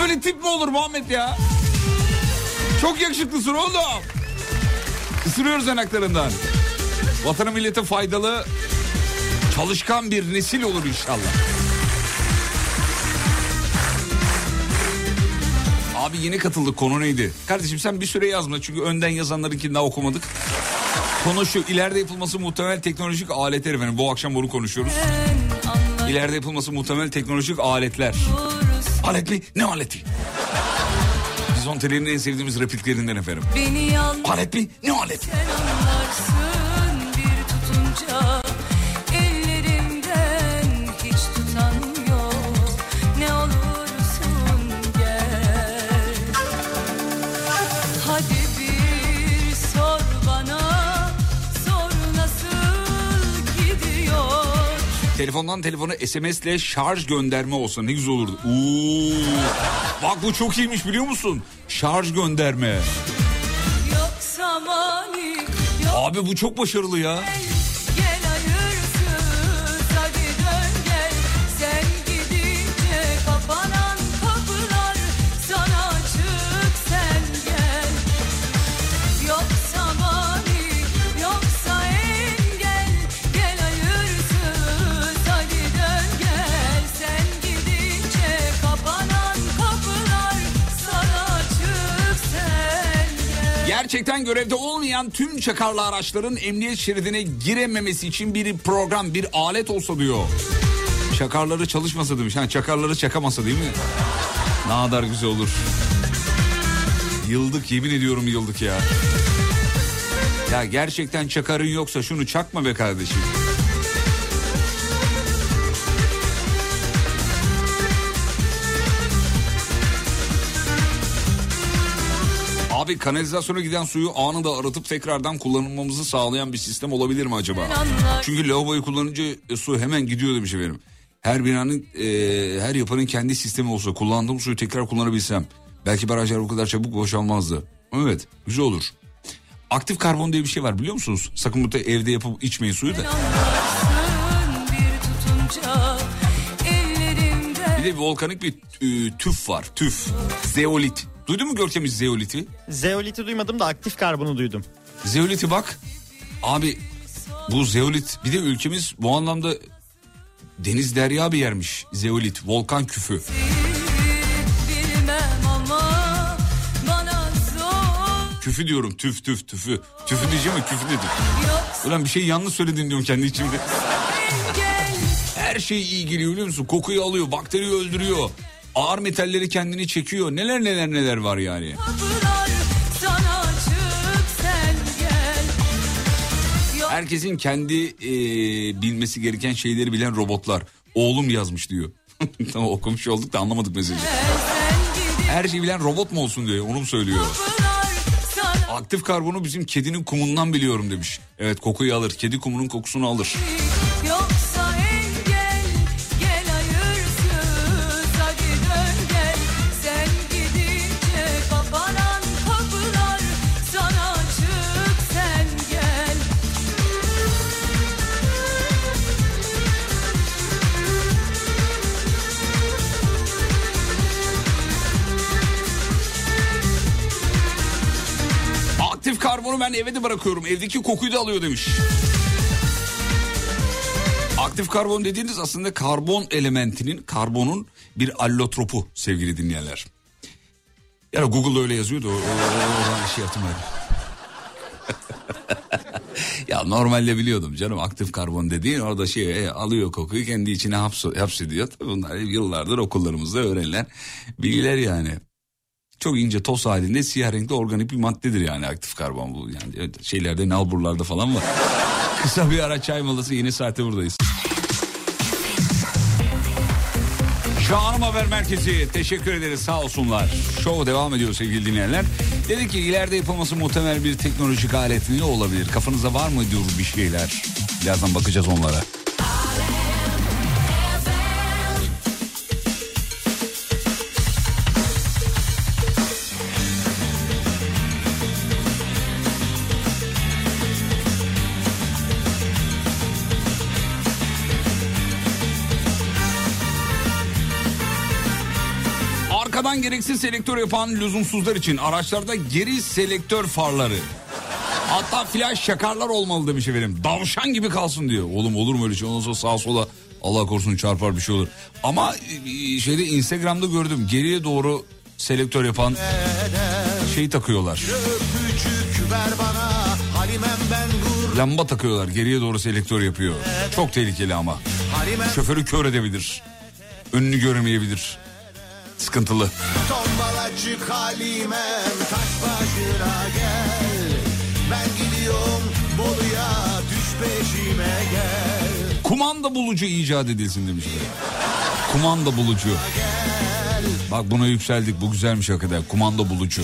Böyle tip mi olur Muhammed ya? Çok yakışıklısın oğlum. Isırıyoruz yanaklarından. Vatana millete faydalı, çalışkan bir nesil olur inşallah. Abi yeni katıldık konu neydi? Kardeşim sen bir süre yazma çünkü önden yazanlarınkini daha okumadık. Konu şu ileride yapılması muhtemel teknolojik aletler efendim. Bu akşam bunu konuşuyoruz. İleride yapılması muhtemel teknolojik aletler. Alet mi? Ne aleti? Teller'in en sevdiğimiz repliklerinden efendim. Alet mi? Ne aleti? Telefondan telefona SMS'le şarj gönderme olsa ne güzel olurdu. Oo. Bak bu çok iyiymiş biliyor musun? Şarj gönderme. Yoksa mani yok Abi bu çok başarılı ya. Gerçekten görevde olmayan tüm çakarlı araçların emniyet şeridine girememesi için bir program, bir alet olsa diyor. Çakarları çalışmasa demiş. Ha, çakarları çakamasa değil mi? Ne kadar güzel olur. Yıldık yemin ediyorum yıldık ya. Ya gerçekten çakarın yoksa şunu çakma be kardeşim. Abi kanalizasyona giden suyu anında arıtıp tekrardan kullanılmamızı sağlayan bir sistem olabilir mi acaba? Çünkü lavaboyu kullanınca e, su hemen gidiyor demiş efendim. Her binanın, e, her yapının kendi sistemi olsa kullandığım suyu tekrar kullanabilsem. Belki barajlar bu kadar çabuk boşalmazdı. Evet güzel olur. Aktif karbon diye bir şey var biliyor musunuz? Sakın bu evde yapıp içmeyin suyu da. Bir de volkanik bir e, tüf var tüf. Zeolit. Duydun mu Görkem zeoliti? Zeolit'i duymadım da aktif karbonu duydum. Zeolit'i bak. Abi bu zeolit bir de ülkemiz bu anlamda deniz derya bir yermiş. Zeolit volkan küfü. Küfü diyorum tüf tüf tüfü. Tüfü diyeceğim ama küfü dedim. Ulan bir şey yanlış söyledin diyorum kendi içimde. Her şey iyi geliyor biliyor musun? Kokuyu alıyor, bakteriyi öldürüyor. Ağır metalleri kendini çekiyor. Neler neler neler var yani. Herkesin kendi e, bilmesi gereken şeyleri bilen robotlar. Oğlum yazmış diyor. tamam okumuş olduk da anlamadık mesajı. Her şeyi bilen robot mu olsun diyor. Onu mu söylüyor? Aktif karbonu bizim kedinin kumundan biliyorum demiş. Evet kokuyu alır. Kedi kumunun kokusunu alır. Ben eve de bırakıyorum. Evdeki kokuyu da alıyor demiş. Aktif karbon dediğiniz aslında karbon elementinin, karbonun bir allotropu sevgili dinleyenler. Yani Google'da öyle yazıyordu. O, o, o- oradan şey yaptım ya normalde biliyordum canım aktif karbon dediğin orada şey e, alıyor kokuyu kendi içine hapsediyor. Tabii bunlar yıllardır okullarımızda öğrenilen bilgiler yani. Çok ince toz halinde siyah renkli organik bir maddedir yani aktif karbon bu. Yani şeylerde nalburlarda falan var. Kısa bir ara çay molası yeni saatte buradayız. Şahanım Haber Merkezi teşekkür ederiz sağ olsunlar. Show devam ediyor sevgili dinleyenler. Dedik ki ileride yapılması muhtemel bir teknolojik alet ne olabilir? Kafanızda var mı diyor bir şeyler? Birazdan bakacağız onlara. Gereksiz selektör yapan lüzumsuzlar için araçlarda geri selektör farları. Hatta flash şakarlar olmalı demiş efendim. Davşan gibi kalsın diyor. Oğlum olur mu öyle şey? Ondan sonra sağa sola Allah korusun çarpar bir şey olur. Ama e, şeyde Instagram'da gördüm. Geriye doğru selektör yapan şey takıyorlar. Lamba takıyorlar. Geriye doğru selektör yapıyor. Çok tehlikeli ama. Şoförü kör edebilir. Önünü göremeyebilir. Sıkıntılı. tombalacık Halimem Taş başına gel Ben gidiyorum Bolu'ya düş peşime gel Kumanda bulucu icat edilsin demişler. Kumanda bulucu. Bak buna yükseldik bu güzelmiş hakikaten kumanda bulucu.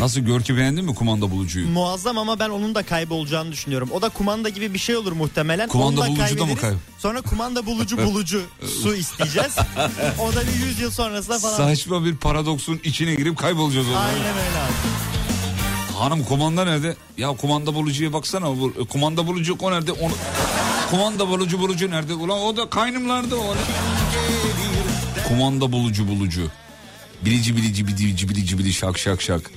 Nasıl Görki beğendin mi kumanda bulucuyu? Muazzam ama ben onun da kaybolacağını düşünüyorum. O da kumanda gibi bir şey olur muhtemelen. Kumanda da bulucu da mı kayb- Sonra kumanda bulucu bulucu su isteyeceğiz. O da bir 100 yıl sonrasında falan. Saçma bir paradoksun içine girip kaybolacağız orada. Aynen öyle abi. Hanım kumanda nerede? Ya kumanda bulucuya baksana. Bu, kumanda bulucu o nerede? Onu... Kumanda bulucu bulucu nerede? Ulan o da kaynımlarda o. Kumanda bulucu bulucu. Bilici bilici bilici bilici bilici şak şak şak.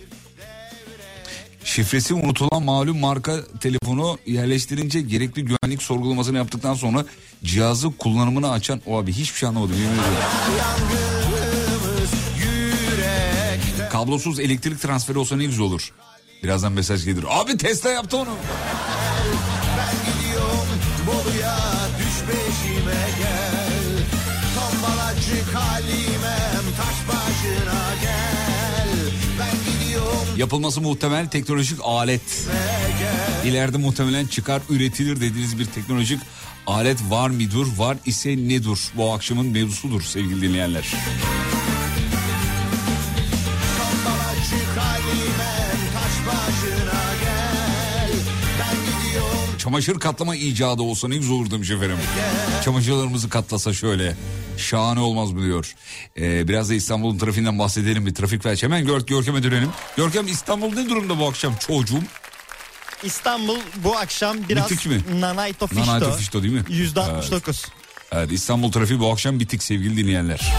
Şifresi unutulan malum marka telefonu yerleştirince gerekli güvenlik sorgulamasını yaptıktan sonra cihazı kullanımını açan o abi hiçbir şey anlamadım. Kablosuz elektrik transferi olsa ne güzel olur. Birazdan mesaj gelir. Abi Tesla yaptı onu. Bolu'ya Yapılması muhtemel teknolojik alet. İleride muhtemelen çıkar üretilir dediğiniz bir teknolojik alet var mıdır? Var ise nedir? Bu akşamın mevzusudur sevgili dinleyenler. Çamaşır katlama icadı olsa ne güzel olur demiş efendim. Çamaşırlarımızı katlasa şöyle. Şahane olmaz mı diyor. Ee, biraz da İstanbul'un trafiğinden bahsedelim bir trafik felç. Hemen Gör Görkem'e dönelim. Görkem İstanbul ne durumda bu akşam çocuğum? İstanbul bu akşam biraz Bitik mi? Nanayto Fişto. Nanayto Fişto değil mi? %69. Evet İstanbul trafiği bu akşam bitik sevgili dinleyenler.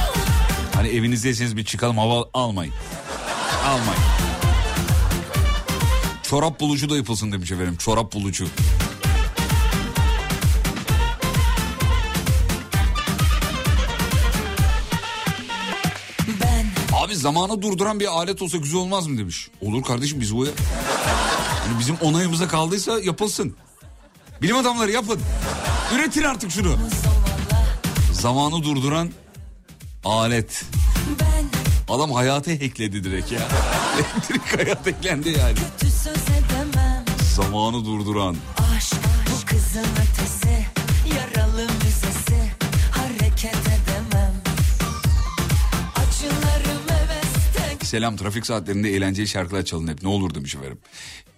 Hani evinizdeyseniz bir çıkalım hava almayın. Almayın. Çorap bulucu da yapılsın demiş efendim. Çorap bulucu. Zamanı durduran bir alet olsa güzel olmaz mı demiş. Olur kardeşim biz bu ya. Yani bizim onayımıza kaldıysa yapılsın. Bilim adamları yapın. Üretin artık şunu. Zamanı durduran alet. Adam hayatı hackledi direkt ya. direkt hayat hacklendi yani. Zamanı durduran. Aşk bu kızın ötesi Yaralı Selam trafik saatlerinde eğlenceli şarkılar çalın hep ne olur demiş efendim.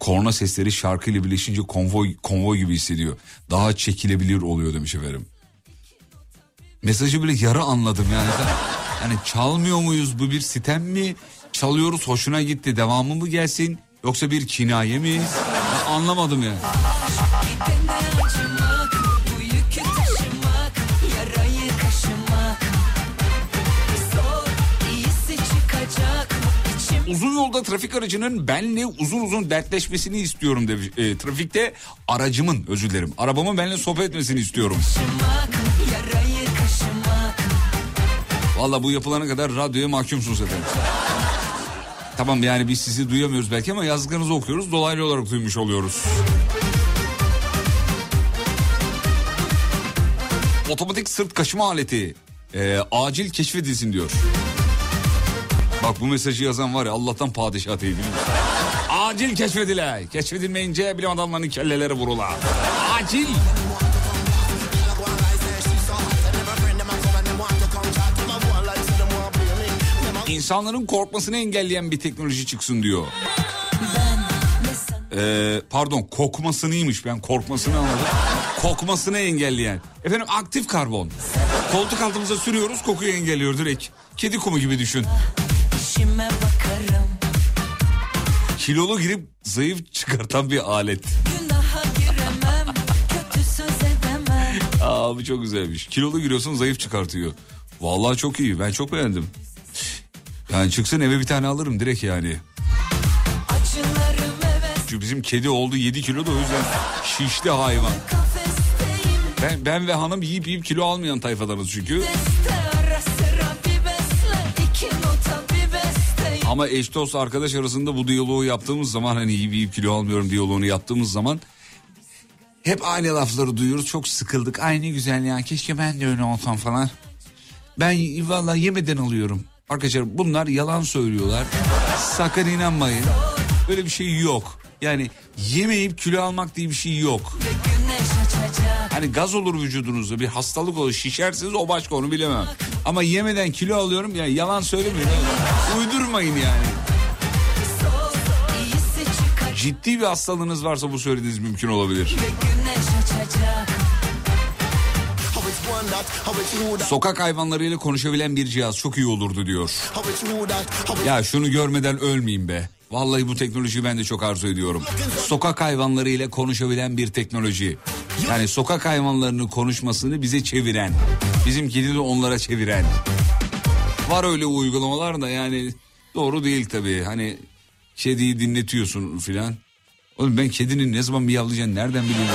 Korna sesleri şarkıyla birleşince konvoy, konvoy gibi hissediyor. Daha çekilebilir oluyor demiş efendim. Mesajı bile yarı anladım yani. Yani çalmıyor muyuz bu bir sitem mi? Çalıyoruz hoşuna gitti devamı mı gelsin? Yoksa bir kinaye mi? Ben anlamadım yani. Uzun yolda trafik aracının benle uzun uzun dertleşmesini istiyorum demiş. E, trafikte aracımın özür dilerim. Arabamın benimle sohbet etmesini istiyorum. Valla bu yapılana kadar radyoya mahkumsunuz efendim. Tamam yani biz sizi duyamıyoruz belki ama yazdıklarınızı okuyoruz. Dolaylı olarak duymuş oluyoruz. Otomatik sırt kaşıma aleti. e, acil keşfedilsin diyor. Bak bu mesajı yazan var ya Allah'tan padişah değil? Acil keşfedile. Keşfedilmeyince bilim adamlarının kelleleri vurula. Acil. İnsanların korkmasını engelleyen bir teknoloji çıksın diyor. Ee, pardon kokmasınıymış ben korkmasını anladım. Kokmasını engelleyen. Efendim aktif karbon. Koltuk altımıza sürüyoruz kokuyu engelliyor direkt. Kedi kumu gibi düşün. İşime bakarım, Kilolu girip zayıf çıkartan bir alet. giremem, bu çok güzelmiş. Kilolu giriyorsun zayıf çıkartıyor. Vallahi çok iyi ben çok beğendim. Yani çıksın eve bir tane alırım direkt yani. Çünkü bizim kedi oldu 7 kilo da o yüzden şişti hayvan. Ben, ben ve hanım yiyip yiyip kilo almayan tayfalarız çünkü. Deste Ama eş dost arkadaş arasında bu diyaloğu yaptığımız zaman hani yiyip yiyip kilo almıyorum diyaloğunu yaptığımız zaman hep aynı lafları duyuyoruz. Çok sıkıldık. Aynı güzel ya keşke ben de öyle olsam falan. Ben vallahi yemeden alıyorum. Arkadaşlar bunlar yalan söylüyorlar. Sakın inanmayın. Böyle bir şey yok. Yani yemeyip kilo almak diye bir şey yok. Hani gaz olur vücudunuzda bir hastalık olur şişersiniz o başka onu bilemem. Ama yemeden kilo alıyorum ya yalan söylemeyin. Uydurmayın yani. Ciddi bir hastalığınız varsa bu söylediğiniz mümkün olabilir. Sokak hayvanlarıyla konuşabilen bir cihaz çok iyi olurdu diyor. Ya şunu görmeden ölmeyeyim be. Vallahi bu teknolojiyi ben de çok arzu ediyorum. Sokak hayvanlarıyla konuşabilen bir teknoloji. Yani sokak hayvanlarının konuşmasını bize çeviren. Bizim kedi de onlara çeviren. Var öyle uygulamalar da yani doğru değil tabii. Hani kediyi dinletiyorsun filan. Oğlum ben kedinin ne zaman miyavlayacağını nereden bileyim?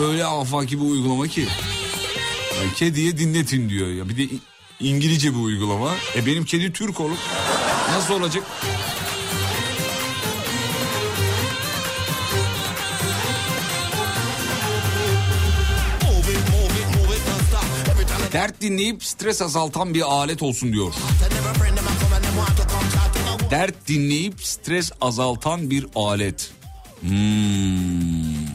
Öyle afaki bir uygulama ki. Yani kediye dinletin diyor ya. Bir de İngilizce bir uygulama. E benim kedi Türk olup nasıl olacak? Dert dinleyip stres azaltan bir alet olsun diyor. Dert dinleyip stres azaltan bir alet. Hmm.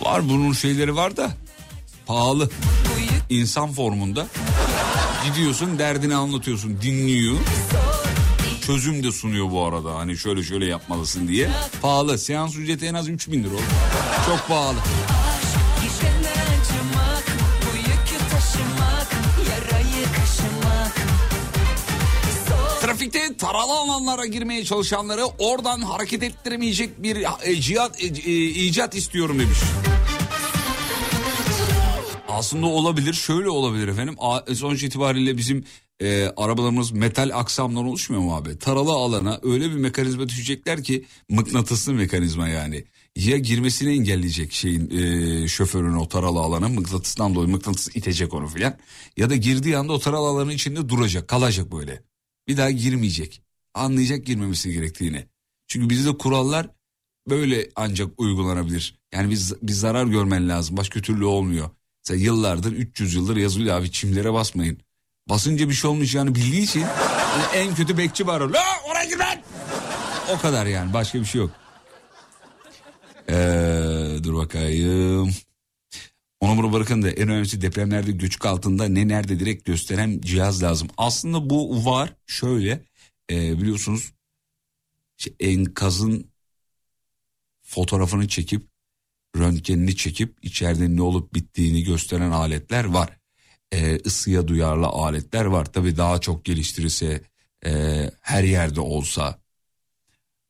Var bunun şeyleri var da pahalı. İnsan formunda. Gidiyorsun derdini anlatıyorsun dinliyor. Çözüm de sunuyor bu arada hani şöyle şöyle yapmalısın diye. Pahalı seans ücreti en az 3000 lira. oğlum. Çok pahalı. Taralı alanlara girmeye çalışanları oradan hareket ettiremeyecek bir e, cihat, e, e, icat istiyorum demiş. Aslında olabilir şöyle olabilir efendim. A- Sonuç itibariyle bizim e, arabalarımız metal aksamdan oluşmuyor mu abi? Taralı alana öyle bir mekanizma düşecekler ki mıknatıslı mekanizma yani. Ya girmesini engelleyecek şeyin e, şoförün o taralı alana mıknatısından dolayı mıknatıs itecek onu filan. Ya da girdiği anda o taralı alanın içinde duracak kalacak böyle. Bir daha girmeyecek. Anlayacak girmemesi gerektiğini. Çünkü bizde kurallar böyle ancak uygulanabilir. Yani biz bir zarar görmen lazım. Başka türlü olmuyor. Mesela yıllardır 300 yıldır yazılıyor abi çimlere basmayın. Basınca bir şey olmayacağını bildiği için hani en kötü bekçi var. La oraya girmen. O kadar yani başka bir şey yok. Ee, dur bakayım. Onu bunu bırakın da en önemlisi depremlerde göçük altında ne nerede direkt gösteren cihaz lazım. Aslında bu var şöyle e, biliyorsunuz işte enkazın fotoğrafını çekip röntgenini çekip içeride ne olup bittiğini gösteren aletler var. E, ısıya duyarlı aletler var. Tabii daha çok geliştirirse e, her yerde olsa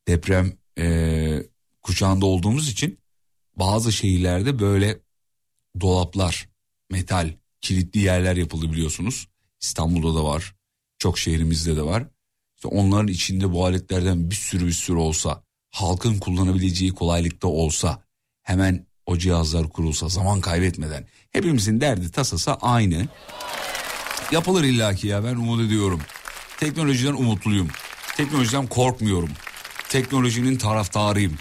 deprem e, kuşağında olduğumuz için bazı şehirlerde böyle dolaplar, metal, kilitli yerler yapıldı biliyorsunuz. İstanbul'da da var. Çok şehrimizde de var. İşte onların içinde bu aletlerden bir sürü bir sürü olsa, halkın kullanabileceği kolaylıkta olsa, hemen o cihazlar kurulsa zaman kaybetmeden hepimizin derdi tasası aynı. Yapılır illaki ya ben umut ediyorum. Teknolojiden umutluyum. Teknolojiden korkmuyorum. Teknolojinin taraftarıyım.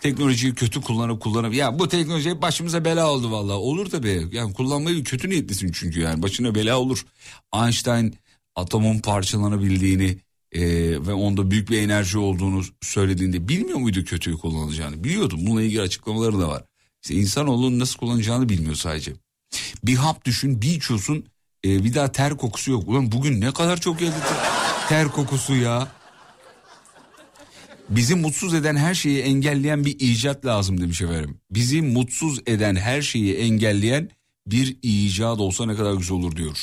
Teknolojiyi kötü kullanıp kullanıp ya bu teknoloji başımıza bela oldu vallahi. Olur tabii. Yani kullanmayı kötü niyetlisin çünkü yani başına bela olur. Einstein atomun parçalanabildiğini e, ve onda büyük bir enerji olduğunu söylediğinde bilmiyor muydu kötüyü kullanacağını? Biliyordu. Bununla ilgili açıklamaları da var. İşte insanoğlunun nasıl kullanacağını bilmiyor sadece. Bir hap düşün bir içiyorsun e, bir daha ter kokusu yok. Ulan bugün ne kadar çok geldi ter kokusu ya. Bizi mutsuz eden her şeyi engelleyen bir icat lazım demiş efendim. Bizi mutsuz eden her şeyi engelleyen bir icat olsa ne kadar güzel olur diyor.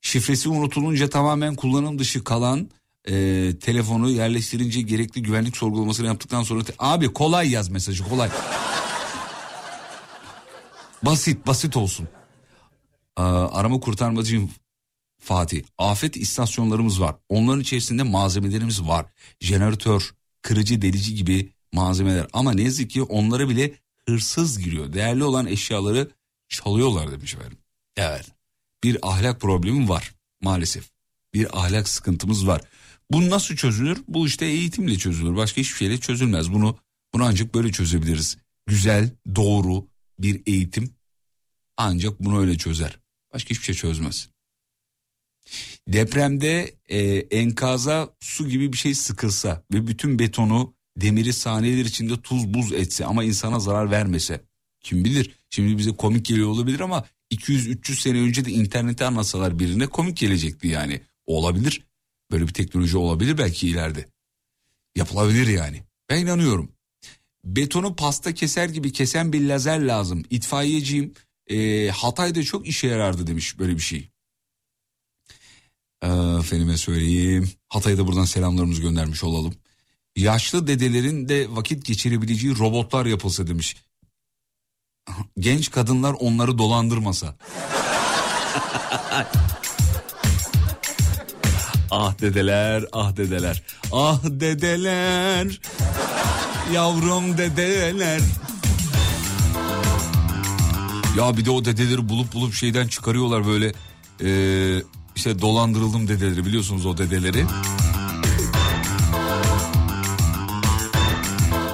Şifresi unutulunca tamamen kullanım dışı kalan e, telefonu yerleştirince gerekli güvenlik sorgulamasını yaptıktan sonra... te- Abi kolay yaz mesajı kolay. basit basit olsun. Aa, arama kurtarmacıyım Fatih. Afet istasyonlarımız var. Onların içerisinde malzemelerimiz var. Jeneratör, kırıcı, delici gibi malzemeler. Ama ne yazık ki onlara bile hırsız giriyor. Değerli olan eşyaları çalıyorlar demiş efendim. Evet. Bir ahlak problemi var maalesef. Bir ahlak sıkıntımız var. Bu nasıl çözülür? Bu işte eğitimle çözülür. Başka hiçbir şeyle çözülmez. Bunu bunu ancak böyle çözebiliriz. Güzel, doğru bir eğitim ancak bunu öyle çözer. Başka hiçbir şey çözmez. Depremde e, enkaza su gibi bir şey sıkılsa ve bütün betonu demiri saniyeler içinde tuz buz etse ama insana zarar vermese kim bilir? Şimdi bize komik geliyor olabilir ama 200-300 sene önce de internete anlatsalar birine komik gelecekti yani. Olabilir. Böyle bir teknoloji olabilir belki ileride. Yapılabilir yani. Ben inanıyorum. Betonu pasta keser gibi kesen bir lazer lazım. İtfaiyeciyim. E, Hatay'da çok işe yarardı demiş böyle bir şey Efendime söyleyeyim. Hatay'a da buradan selamlarımızı göndermiş olalım. Yaşlı dedelerin de vakit geçirebileceği robotlar yapılsa demiş. Genç kadınlar onları dolandırmasa. ah dedeler, ah dedeler. Ah dedeler. Yavrum dedeler. Ya bir de o dedeleri bulup bulup şeyden çıkarıyorlar böyle. Ee, işte dolandırıldım dedeleri biliyorsunuz o dedeleri.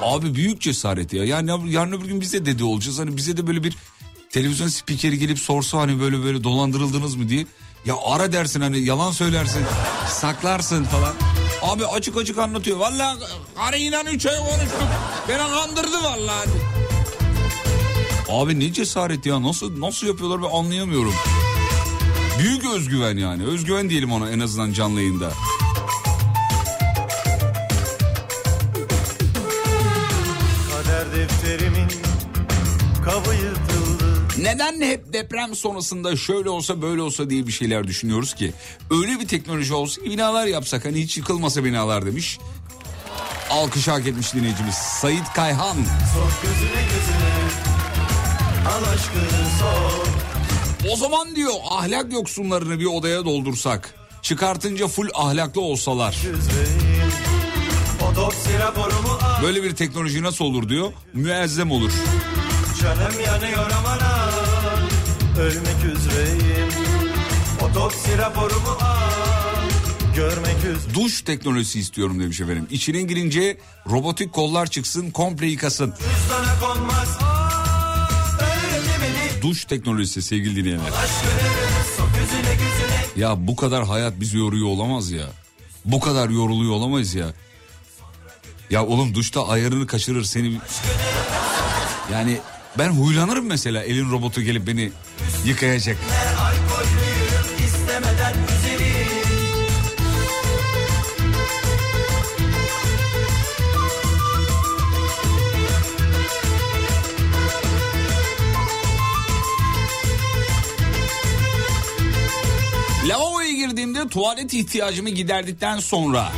Abi büyük cesaret ya. Yani yarın öbür gün biz de dede olacağız. Hani bize de böyle bir televizyon spikeri gelip sorsa hani böyle böyle dolandırıldınız mı diye. Ya ara dersin hani yalan söylersin, saklarsın falan. Abi açık açık anlatıyor. Vallahi karıyla üç ay konuştuk. Beni kandırdı vallahi. Abi ne cesaret ya nasıl nasıl yapıyorlar ben anlayamıyorum. Büyük özgüven yani. Özgüven diyelim ona en azından canlı yayında. Neden hep deprem sonrasında şöyle olsa böyle olsa diye bir şeyler düşünüyoruz ki? Öyle bir teknoloji olsa ki binalar yapsak hani hiç yıkılmasa binalar demiş. Alkış hak etmiş dinleyicimiz Sait Kayhan. Sok gözüne gözüne Al aşkını sok O zaman diyor ahlak yoksunlarını bir odaya doldursak. Çıkartınca full ahlaklı olsalar. Böyle bir teknoloji nasıl olur diyor. Müezzem olur. Canım yanıyor aman Ölmek üzereyim Otopsi raporumu al Görmek üzere Duş teknolojisi istiyorum demiş efendim. İçine girince robotik kollar çıksın komple yıkasın. Sana konmaz Duş teknolojisi sevgili dinleyenler. Ya bu kadar hayat bizi yoruyor olamaz ya. Bu kadar yoruluyor olamayız ya. Ya oğlum duşta ayarını kaçırır seni. Yani Ben huylanırım mesela elin robotu gelip beni yıkayacak. Girdiğimde tuvalet ihtiyacımı giderdikten sonra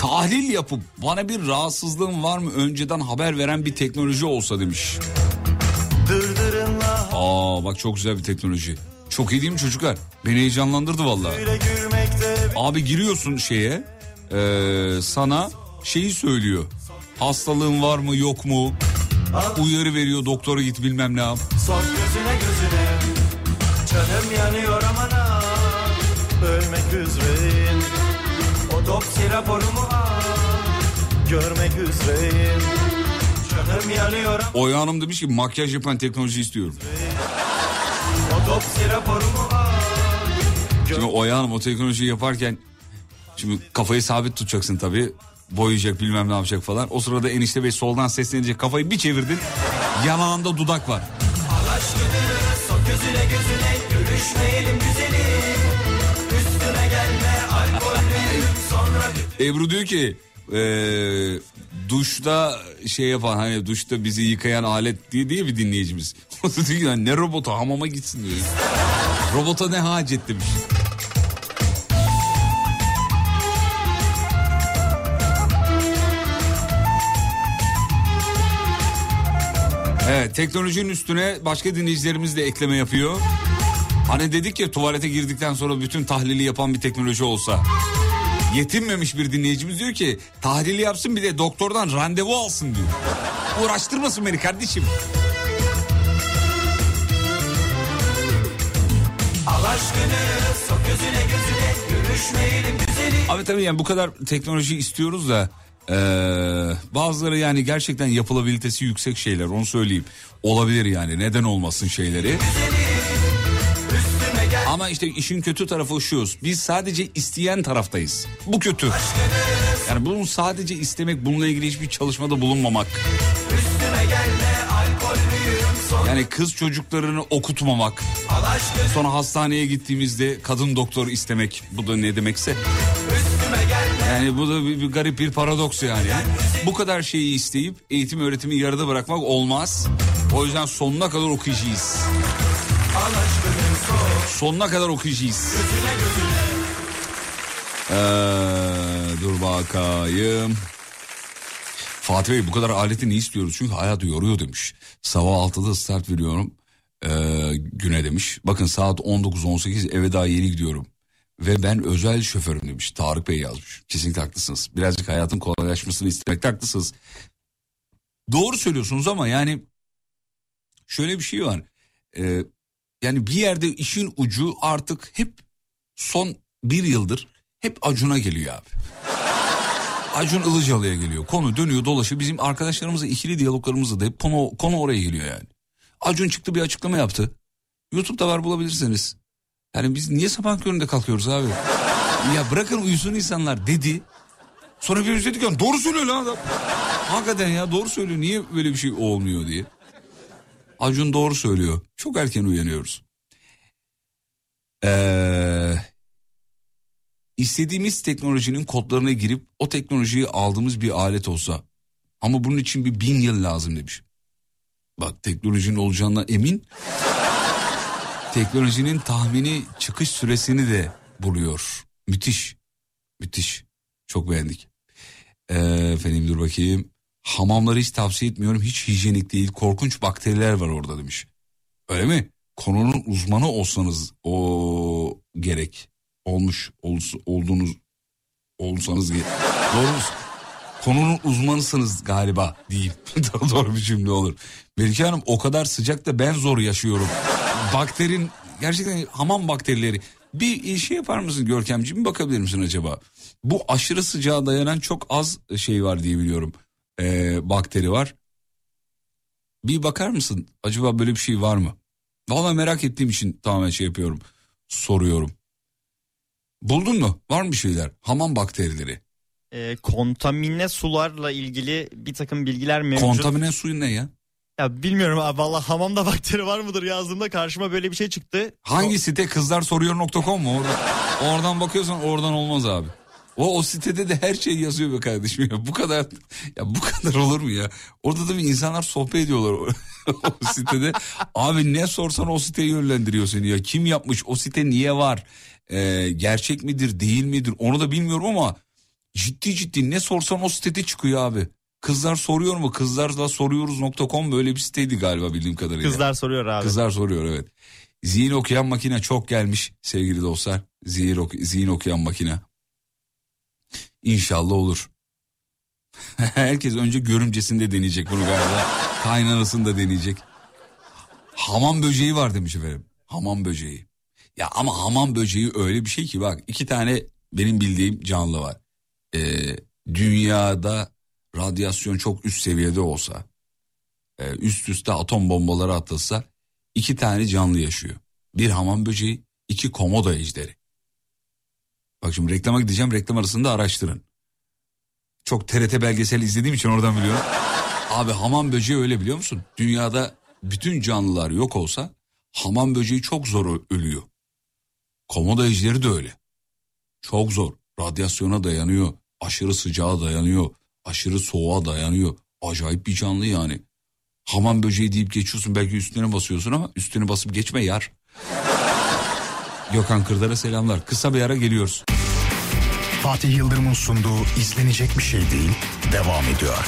tahlil yapıp bana bir rahatsızlığım var mı önceden haber veren bir teknoloji olsa demiş. Aa bak çok güzel bir teknoloji. Çok iyi değil mi çocuklar? Beni heyecanlandırdı gülmekte Abi giriyorsun şeye eee, sana şeyi söylüyor. Hastalığın var mı yok mu? Uyarı veriyor doktora git bilmem ne yap. Sok gözüne gözüne Canım yanıyor aman ha Ölmek üzereyim Otopsi raporumu al Görmek üzereyim Canım yanıyor Oya Hanım demiş ki makyaj yapan teknoloji istiyorum. Otopsi raporumu al Şimdi Oya Hanım o teknolojiyi yaparken şimdi kafayı sabit tutacaksın tabii. Boyayacak bilmem ne yapacak falan. O sırada enişte bey soldan seslenecek kafayı bir çevirdin. Yanağında dudak var. Sok gözüne gözüne Görüşmeyelim güzelim Üstüme gelme alkollüyüm Sonra Ebru diyor ki eee, duşta şey yapan hani duşta bizi yıkayan alet diye diye bir dinleyicimiz. O da diyor ki "Lan ne robotu hamama gitsin diyor. Robota ne hacet demiş. Evet teknolojinin üstüne başka dinleyicilerimiz de ekleme yapıyor. Hani dedik ya tuvalete girdikten sonra bütün tahlili yapan bir teknoloji olsa. Yetinmemiş bir dinleyicimiz diyor ki tahlili yapsın bir de doktordan randevu alsın diyor. Uğraştırmasın beni kardeşim. aşkını Sok gözüne gözüne Abi tabii yani bu kadar teknoloji istiyoruz da eee, bazıları yani gerçekten yapılabilitesi yüksek şeyler onu söyleyeyim. Olabilir yani neden olmasın şeyleri. Ama işte işin kötü tarafı şu. Biz sadece isteyen taraftayız. Bu kötü. Yani bunu sadece istemek, bununla ilgili hiçbir çalışmada bulunmamak. Yani kız çocuklarını okutmamak. Sonra hastaneye gittiğimizde kadın doktor istemek. Bu da ne demekse. Yani bu da bir, bir garip bir paradoks yani. Bu kadar şeyi isteyip eğitim öğretimi yarıda bırakmak olmaz. O yüzden sonuna kadar okuyacağız. Sonuna kadar okuyacağız. Ee, dur bakayım. Fatih Bey bu kadar aleti ne istiyoruz? Çünkü hayat yoruyor demiş. Sabah 6'da start veriyorum ee, güne demiş. Bakın saat 19.18 eve daha yeni gidiyorum. Ve ben özel şoförüm demiş. Tarık Bey yazmış. Kesinlikle haklısınız. Birazcık hayatın kolaylaşmasını istemekte haklısınız. Doğru söylüyorsunuz ama yani şöyle bir şey var. Ee, yani bir yerde işin ucu artık hep son bir yıldır hep Acun'a geliyor abi. Acun Ilıcalı'ya geliyor. Konu dönüyor dolaşıyor. Bizim arkadaşlarımızla ikili diyaloglarımızda da hep konu, konu oraya geliyor yani. Acun çıktı bir açıklama yaptı. YouTube'da var bulabilirsiniz. Yani biz niye sabah köründe kalkıyoruz abi? ya bırakın uyusun insanlar dedi. Sonra bir dedik ya doğru söylüyor lan adam. Hakikaten ya doğru söylüyor. Niye böyle bir şey olmuyor diye. Acun doğru söylüyor. Çok erken uyanıyoruz. Ee, istediğimiz teknolojinin kodlarına girip o teknolojiyi aldığımız bir alet olsa ama bunun için bir bin yıl lazım demiş. Bak teknolojinin olacağına emin. Teknolojinin tahmini çıkış süresini de buluyor. Müthiş. Müthiş. Çok beğendik. Ee, efendim dur bakayım. Hamamları hiç tavsiye etmiyorum. Hiç hijyenik değil. Korkunç bakteriler var orada demiş. Öyle mi? Konunun uzmanı olsanız o gerek. Olmuş olus, olduğunuz olsanız gerek. Doğru? Konunun uzmanısınız galiba diyeyim. Daha doğru bir cümle olur. Melike Hanım o kadar sıcakta ben zor yaşıyorum. Bakterin gerçekten hamam bakterileri. Bir şey yapar mısın Görkemciğim bakabilir misin acaba? Bu aşırı sıcağa dayanan çok az şey var diye biliyorum. Ee, bakteri var. Bir bakar mısın acaba böyle bir şey var mı? Vallahi merak ettiğim için tamamen şey yapıyorum. Soruyorum. Buldun mu? Var mı şeyler? Hamam bakterileri. e, kontamine sularla ilgili bir takım bilgiler mevcut. Kontamine suyun ne ya? Ya bilmiyorum abi valla hamamda bakteri var mıdır yazdığımda karşıma böyle bir şey çıktı. Hangi site kızlarsoruyor.com mu? Orada, oradan bakıyorsan oradan olmaz abi. O, o sitede de her şey yazıyor be kardeşim ya. Bu kadar ya bu kadar olur mu ya? Orada da bir insanlar sohbet ediyorlar o sitede. Abi ne sorsan o siteyi yönlendiriyor seni ya. Kim yapmış? O site niye var? Ee, gerçek midir, değil midir? Onu da bilmiyorum ama ciddi ciddi ne sorsan o sitede çıkıyor abi. Kızlar soruyor mu? Kızlarla soruyoruz.com böyle bir siteydi galiba bildiğim kadarıyla. Kızlar soruyor abi. Kızlar soruyor evet. Zihin okuyan makine çok gelmiş sevgili dostlar. Zihin, ok- zihin okuyan makine. İnşallah olur. Herkes önce görümcesinde deneyecek bunu galiba. Kaynanasında deneyecek. Hamam böceği var demiş efendim. Hamam böceği. Ya ama hamam böceği öyle bir şey ki bak iki tane benim bildiğim canlı var. Ee, dünyada radyasyon çok üst seviyede olsa e, üst üste atom bombaları atılsa iki tane canlı yaşıyor. Bir hamam böceği, iki komodo ejderi. Bak şimdi reklama gideceğim reklam arasında araştırın. Çok TRT belgesel izlediğim için oradan biliyorum. Abi hamam böceği öyle biliyor musun? Dünyada bütün canlılar yok olsa hamam böceği çok zor ölüyor. Komodo ejderi de öyle. Çok zor. Radyasyona dayanıyor. Aşırı sıcağa dayanıyor. Aşırı soğuğa dayanıyor. Acayip bir canlı yani. Hamam böceği deyip geçiyorsun belki üstüne basıyorsun ama üstüne basıp geçme yar. Gökhan Kırdar'a selamlar. Kısa bir ara geliyoruz. Fatih Yıldırım'ın sunduğu izlenecek bir şey değil devam ediyor.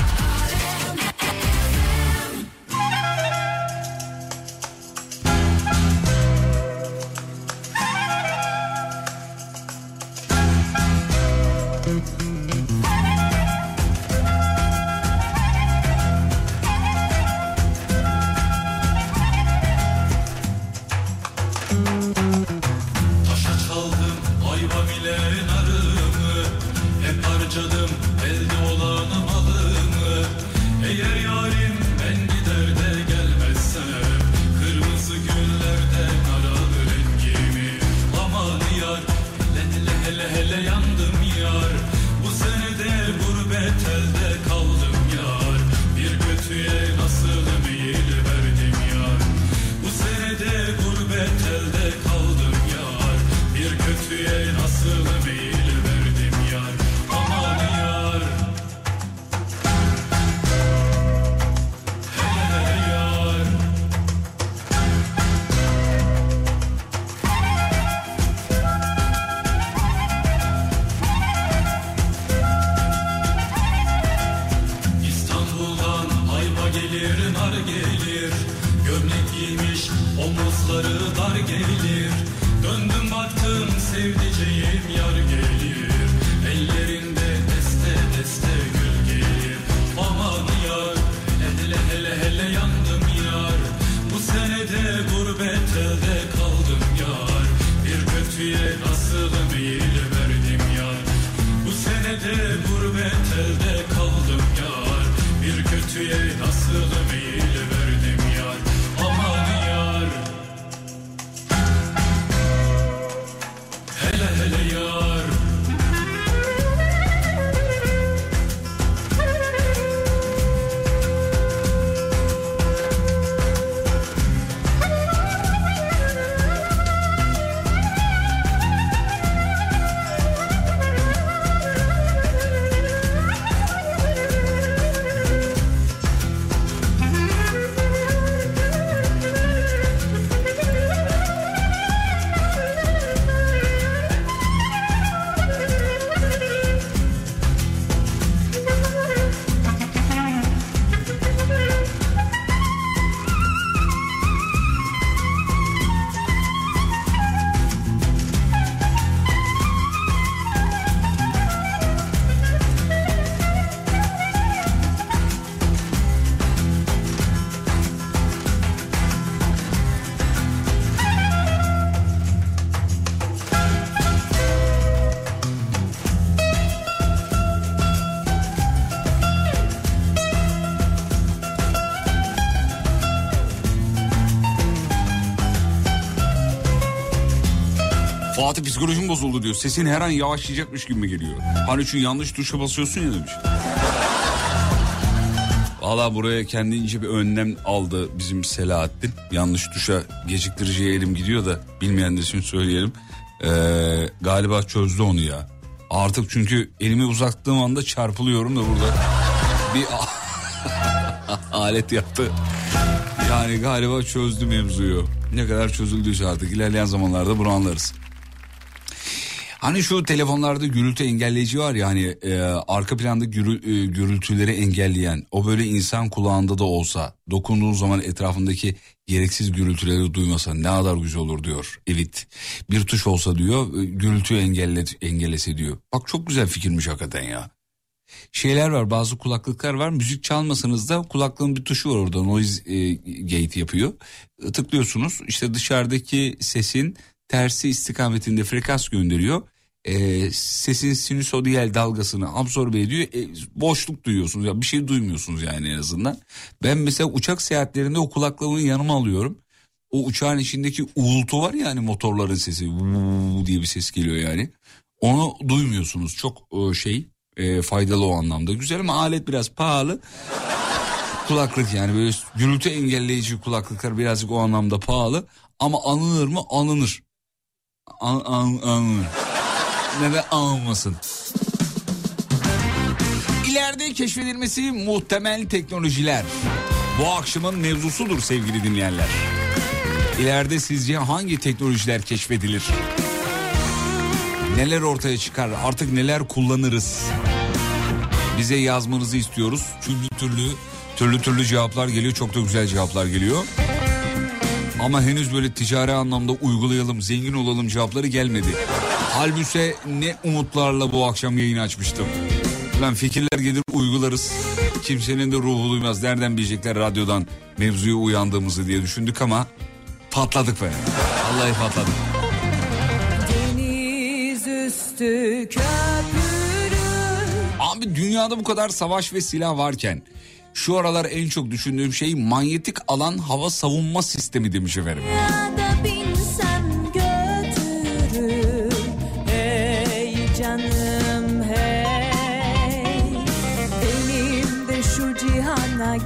Psikolojim bozuldu diyor. Sesin her an yavaşlayacakmış gibi geliyor. Hani şu yanlış tuşa basıyorsun ya demiş. Valla buraya kendince bir önlem aldı bizim Selahattin. Yanlış tuşa geciktiriciye elim gidiyor da bilmeyen de şimdi söyleyelim. Ee, galiba çözdü onu ya. Artık çünkü elimi uzattığım anda çarpılıyorum da burada. Bir alet yaptı. Yani galiba çözdü mevzuyu. Ne kadar çözüldüyse artık ilerleyen zamanlarda bunu anlarız. Hani şu telefonlarda gürültü engelleyici var ya hani e, arka planda gürü, e, gürültüleri engelleyen o böyle insan kulağında da olsa dokunduğun zaman etrafındaki gereksiz gürültüleri duymasa ne kadar güzel olur diyor. Evet bir tuş olsa diyor e, gürültüyü engelle, engellese diyor. Bak çok güzel fikirmiş hakikaten ya. Şeyler var bazı kulaklıklar var müzik çalmasanız da kulaklığın bir tuşu var orada noise e, gate yapıyor. Tıklıyorsunuz işte dışarıdaki sesin tersi istikametinde frekans gönderiyor. E, sesin sinüsodiyal dalgasını absorbe ediyor. E, boşluk duyuyorsunuz ya bir şey duymuyorsunuz yani en azından. Ben mesela uçak seyahatlerinde o kulaklığımı yanıma alıyorum. O uçağın içindeki uğultu var ya hani motorların sesi diye bir ses geliyor yani. Onu duymuyorsunuz çok e, şey e, faydalı o anlamda. Güzel ama alet biraz pahalı. Kulaklık yani böyle gürültü engelleyici kulaklıklar birazcık o anlamda pahalı. Ama alınır mı? Alınır. An, an, alınır. Neden alınmasın? İleride keşfedilmesi muhtemel teknolojiler. Bu akşamın mevzusudur sevgili dinleyenler. İleride sizce hangi teknolojiler keşfedilir? Neler ortaya çıkar? Artık neler kullanırız? Bize yazmanızı istiyoruz. Türlü türlü türlü türlü cevaplar geliyor. Çok da güzel cevaplar geliyor. Ama henüz böyle ticari anlamda uygulayalım, zengin olalım cevapları gelmedi. Halbuki ne umutlarla bu akşam yayın açmıştım. Lan fikirler gelir uygularız. Kimsenin de ruhu duymaz. Nereden bilecekler radyodan mevzuya uyandığımızı diye düşündük ama patladık be. Vallahi patladık. Deniz üstü köpürür Abi dünyada bu kadar savaş ve silah varken şu aralar en çok düşündüğüm şey manyetik alan hava savunma sistemi demiş efendim. Götürür Hey canım hey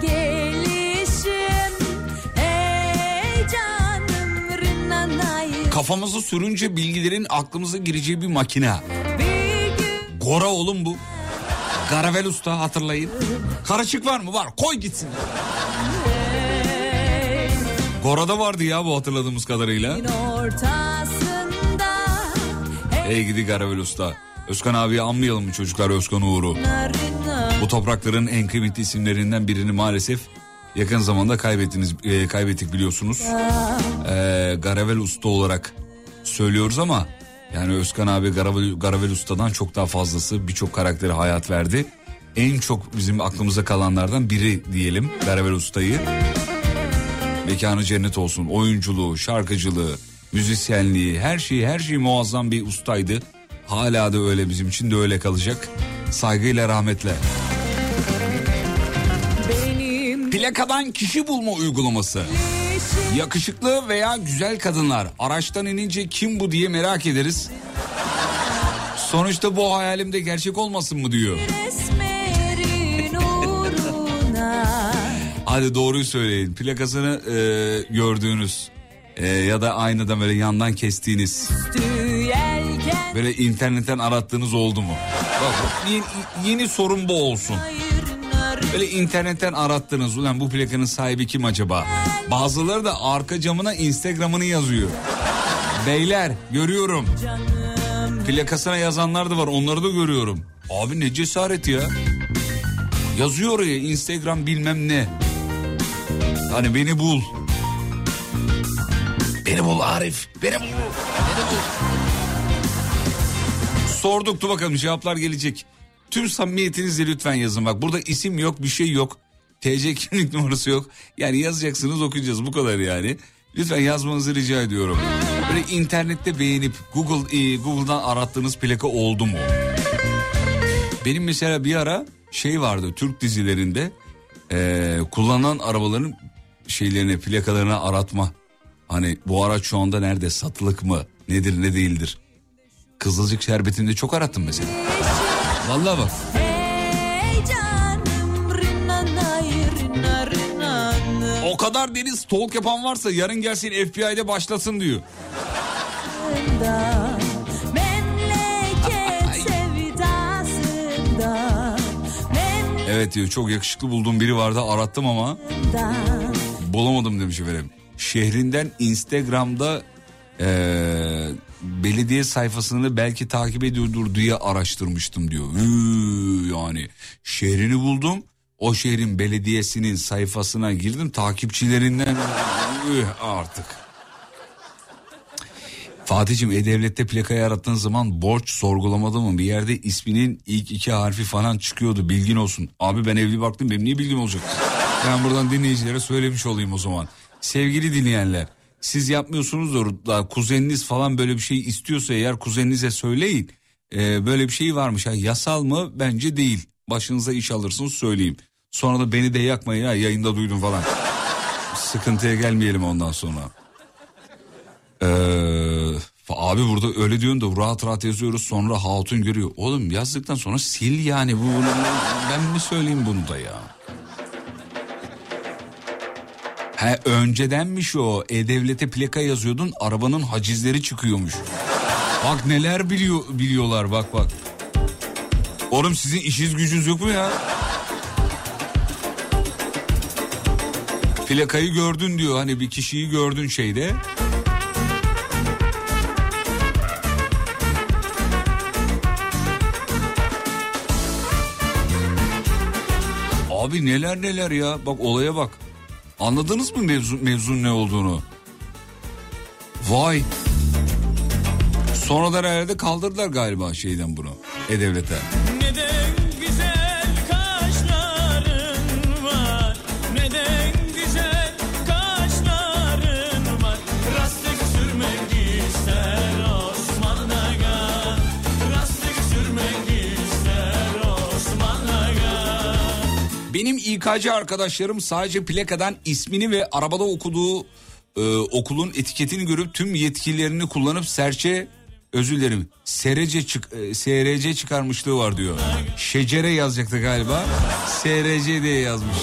gelişim Hey canım Kafamızı sürünce bilgilerin aklımıza gireceği bir makine. Bir gün Gora oğlum bu. Garavel Usta hatırlayın. Karışık var mı? Var. Koy gitsin. Gora'da vardı ya bu hatırladığımız kadarıyla. ortasında Ey gidi Garavel Usta. Özkan abiyi anmayalım mı çocuklar Özkan Uğur'u? Bu toprakların en kıymetli isimlerinden birini maalesef yakın zamanda kaybettiniz, e, kaybettik biliyorsunuz. E, Garavel Usta olarak söylüyoruz ama yani Özkan abi Garavel, Garavel Usta'dan çok daha fazlası birçok karaktere hayat verdi. En çok bizim aklımıza kalanlardan biri diyelim Garavel Usta'yı. Mekanı cennet olsun. Oyunculuğu, şarkıcılığı, müzisyenliği her şeyi her şeyi muazzam bir ustaydı. Hala da öyle bizim için de öyle kalacak. Saygıyla rahmetle. benim Plakadan kişi bulma uygulaması. Yakışıklı veya güzel kadınlar araçtan inince kim bu diye merak ederiz. Sonuçta bu hayalimde gerçek olmasın mı diyor. Hadi doğruyu söyleyin. Plakasını e, gördüğünüz e, ya da aynadan böyle yandan kestiğiniz böyle internetten arattığınız oldu mu? Bak yeni, yeni sorun bu olsun. Böyle internetten arattınız ulan bu plakanın sahibi kim acaba? Bazıları da arka camına Instagram'ını yazıyor. Beyler görüyorum. Plakasına yazanlar da var onları da görüyorum. Abi ne cesaret ya. Yazıyor oraya Instagram bilmem ne. Hani beni bul. Beni bul Arif. Beni bul. Beni bul. Sorduk dur bakalım cevaplar gelecek. Tüm samimiyetinizle lütfen yazın bak. Burada isim yok bir şey yok. TC kimlik numarası yok. Yani yazacaksınız okuyacağız bu kadar yani. Lütfen yazmanızı rica ediyorum. Böyle internette beğenip Google e, Google'dan arattığınız plaka oldu mu? Benim mesela bir ara şey vardı Türk dizilerinde e, kullanılan arabaların şeylerini plakalarını aratma. Hani bu araç şu anda nerede satılık mı? Nedir ne değildir. Kızılcık şerbetinde çok arattım mesela. Vallahi bak. O kadar deniz stalk yapan varsa yarın gelsin FBI'de başlasın diyor. Evet diyor çok yakışıklı bulduğum biri vardı arattım ama bulamadım demiş efendim. Şehrinden Instagram'da eee, belediye sayfasını belki takip ediyordur diye araştırmıştım diyor. Yani şehrini buldum. O şehrin belediyesinin sayfasına girdim takipçilerinden artık. Fatih'cim E-Devlet'te plakayı arattığın zaman borç sorgulamada mı bir yerde isminin ilk iki harfi falan çıkıyordu bilgin olsun. Abi ben evli baktım benim niye bilgim olacak? Ben buradan dinleyicilere söylemiş olayım o zaman. Sevgili dinleyenler siz yapmıyorsunuz da kuzeniniz falan böyle bir şey istiyorsa eğer kuzeninize söyleyin. Ee, böyle bir şey varmış. Ha, yasal mı? Bence değil. Başınıza iş alırsınız söyleyeyim. Sonra da beni de yakmayın ha yayında duydum falan. Sıkıntıya gelmeyelim ondan sonra. Ee, abi burada öyle diyorsun da rahat rahat yazıyoruz sonra hatun görüyor. Oğlum yazdıktan sonra sil yani bu ben mi söyleyeyim bunu da ya. He öncedenmiş o E-Devlet'e plaka yazıyordun arabanın hacizleri çıkıyormuş. Bak neler biliyor biliyorlar bak bak. Oğlum sizin işiniz gücünüz yok mu ya? Plakayı gördün diyor hani bir kişiyi gördün şeyde. Abi neler neler ya bak olaya bak. Anladınız mı mevzu, mevzun ne olduğunu? Vay. Sonradan herhalde kaldırdılar galiba şeyden bunu. E-Devlet'e. Benim İK'cı arkadaşlarım sadece plakadan ismini ve arabada okuduğu e, okulun etiketini görüp tüm yetkilerini kullanıp serçe özür dilerim SRC, çık, e, SRC çıkarmışlığı var diyor. Şecere yazacaktı galiba. SRC diye yazmış.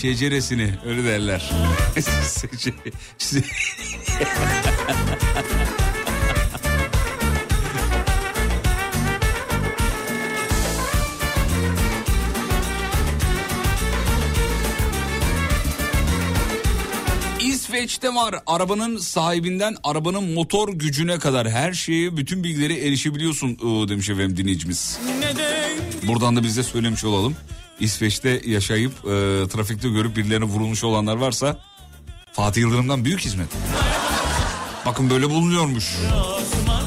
Şeceresini öyle derler. İsveç'te var arabanın sahibinden arabanın motor gücüne kadar her şeyi bütün bilgilere erişebiliyorsun ıı, demiş efendim dinleyicimiz. Buradan da biz de söylemiş olalım. İsveç'te yaşayıp e, trafikte görüp birilerine vurulmuş olanlar varsa Fatih Yıldırım'dan büyük hizmet. Bakın böyle bulunuyormuş. Osman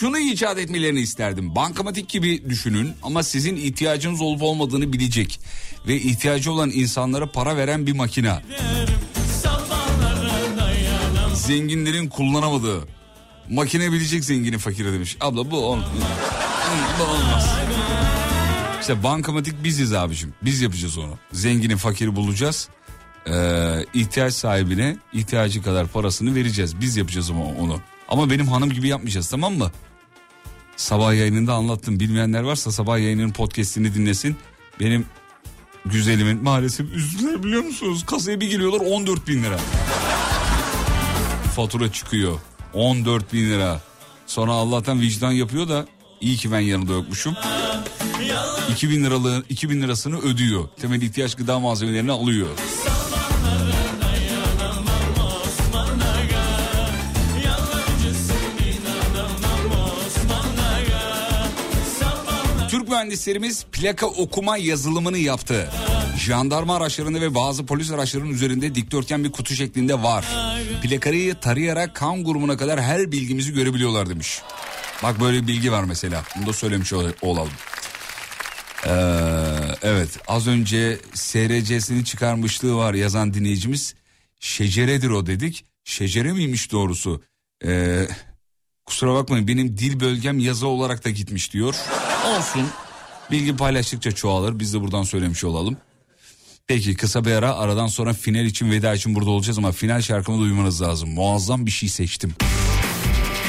şunu icat etmelerini isterdim. Bankamatik gibi düşünün ama sizin ihtiyacınız olup olmadığını bilecek. Ve ihtiyacı olan insanlara para veren bir makina. Zenginlerin kullanamadığı. Makine bilecek zengini fakire demiş. Abla bu, ol- Hı, bu olmaz. İşte bankamatik biziz abicim. Biz yapacağız onu. Zengini fakiri bulacağız. Ee, ihtiyaç sahibine ihtiyacı kadar parasını vereceğiz. Biz yapacağız ama onu. Ama benim hanım gibi yapmayacağız tamam mı? Sabah yayınında anlattım. Bilmeyenler varsa sabah yayının podcastini dinlesin. Benim güzelimin maalesef üzdüler biliyor musunuz? Kasaya bir geliyorlar 14 bin lira. Fatura çıkıyor. 14 bin lira. Sonra Allah'tan vicdan yapıyor da iyi ki ben yanında yokmuşum. 2000 liralığı 2000 lirasını ödüyor. Temel ihtiyaç gıda malzemelerini alıyor. Mühendislerimiz plaka okuma yazılımını yaptı. Jandarma araçlarında ve bazı polis araçlarının üzerinde dikdörtgen bir kutu şeklinde var. Plakayı tarayarak kan grubuna kadar her bilgimizi görebiliyorlar demiş. Bak böyle bir bilgi var mesela. Bunu da söylemiş ol- olalım. Ee, evet az önce SRC'sini çıkarmışlığı var yazan dinleyicimiz. Şeceredir o dedik. Şecere miymiş doğrusu? Ee, kusura bakmayın benim dil bölgem yazı olarak da gitmiş diyor. Olsun. Bilgi paylaştıkça çoğalır. Biz de buradan söylemiş olalım. Peki kısa bir ara aradan sonra final için veda için burada olacağız ama final şarkımı duymanız lazım. Muazzam bir şey seçtim.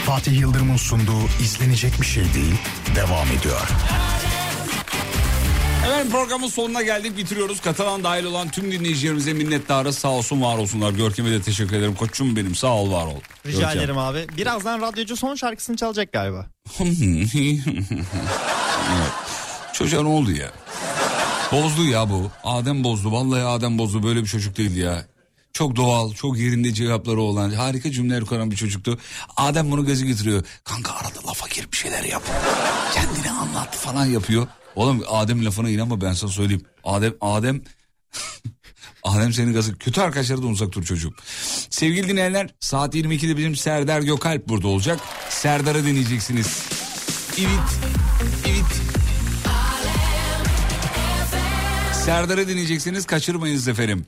Fatih Yıldırım'ın sunduğu izlenecek bir şey değil devam ediyor. Evet programın sonuna geldik bitiriyoruz. Katılan dahil olan tüm dinleyicilerimize minnettarız. Sağ olsun var olsunlar. Görkem'e de teşekkür ederim. Koçum benim sağ ol var ol. Rica Görkem. ederim abi. Birazdan radyocu son şarkısını çalacak galiba. evet. Çocuğa ne oldu ya? Bozdu ya bu. Adem bozdu. Vallahi Adem bozdu. Böyle bir çocuk değildi ya. Çok doğal, çok yerinde cevapları olan, harika cümleler kuran bir çocuktu. Adem bunu gözü getiriyor. Kanka arada lafa gir bir şeyler yap. Kendini anlat falan yapıyor. Oğlum Adem lafına inanma ben sana söyleyeyim. Adem, Adem... Adem senin gazı. Kötü arkadaşları da uzak dur çocuğum. Sevgili dinleyenler saat 22'de bizim Serdar Gökalp burada olacak. Serdar'ı dinleyeceksiniz. Evet. Evet. Serdar'ı dinleyeceksiniz kaçırmayınız efendim.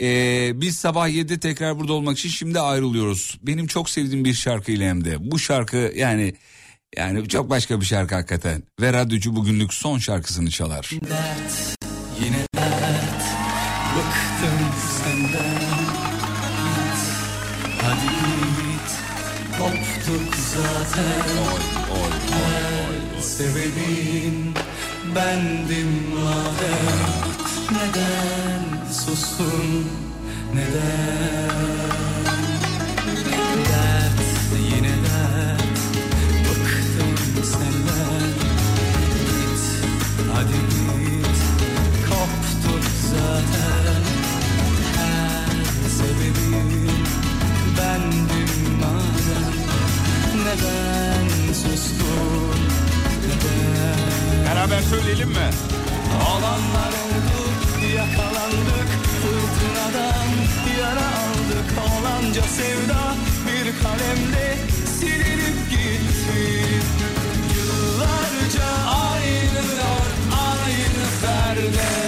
Ee, biz sabah 7'de tekrar burada olmak için şimdi ayrılıyoruz. Benim çok sevdiğim bir şarkıyla hem de. Bu şarkı yani yani çok başka bir şarkı hakikaten. Ve radyocu bugünlük son şarkısını çalar. Dert yine dert. Bıktım senden. Git Hadi git. Koptuk zaten. Her sebebin bendim madem. Neden sustun? Neden hadi git Koptuk zaten. Her sebebin bendim madem. Neden sustun? Neden? Beraber söyleyelim mi? Olanlar oldu yakalandık. Fırtınadan yara aldık. Olanca sevda bir kalemle silinip gitti. Yıllarca aynı Yeah.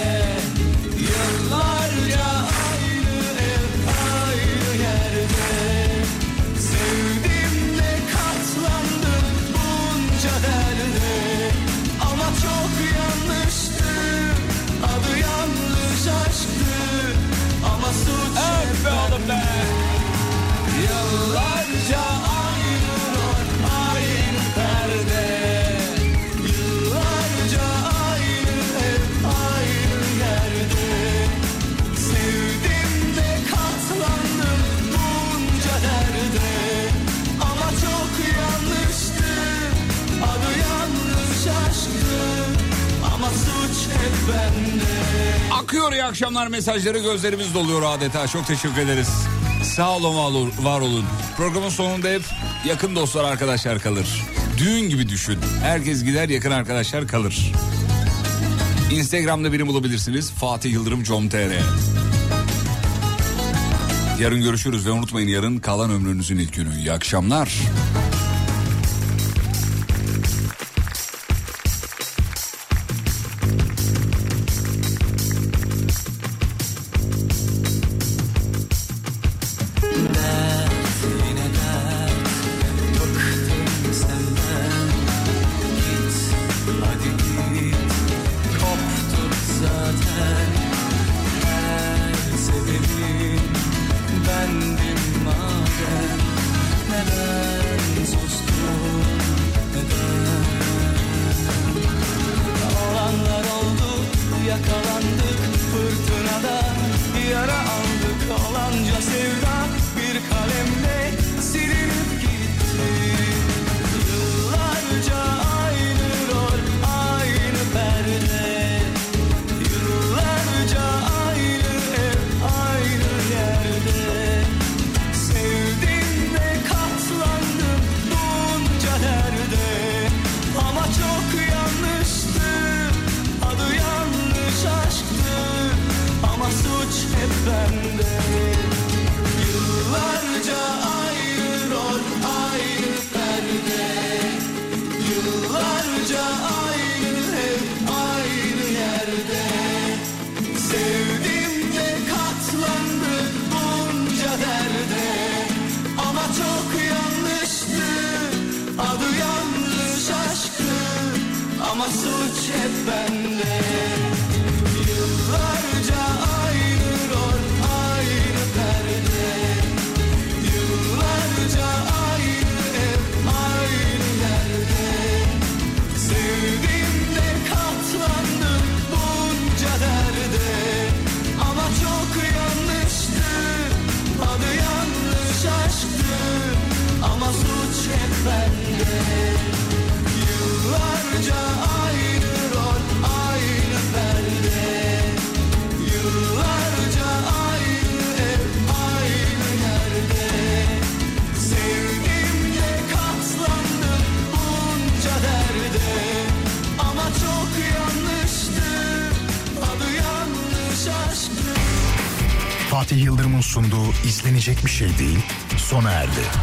Akıyor iyi akşamlar mesajları gözlerimiz doluyor adeta. Çok teşekkür ederiz. Sağ olun var olun. Var olun. Programın sonunda hep yakın dostlar arkadaşlar kalır. Düğün gibi düşün. Herkes gider yakın arkadaşlar kalır. Instagram'da beni bulabilirsiniz. Fatih Yıldırım com.tr Yarın görüşürüz ve unutmayın yarın kalan ömrünüzün ilk günü. İyi akşamlar. İzlenecek bir şey değil sona erdi.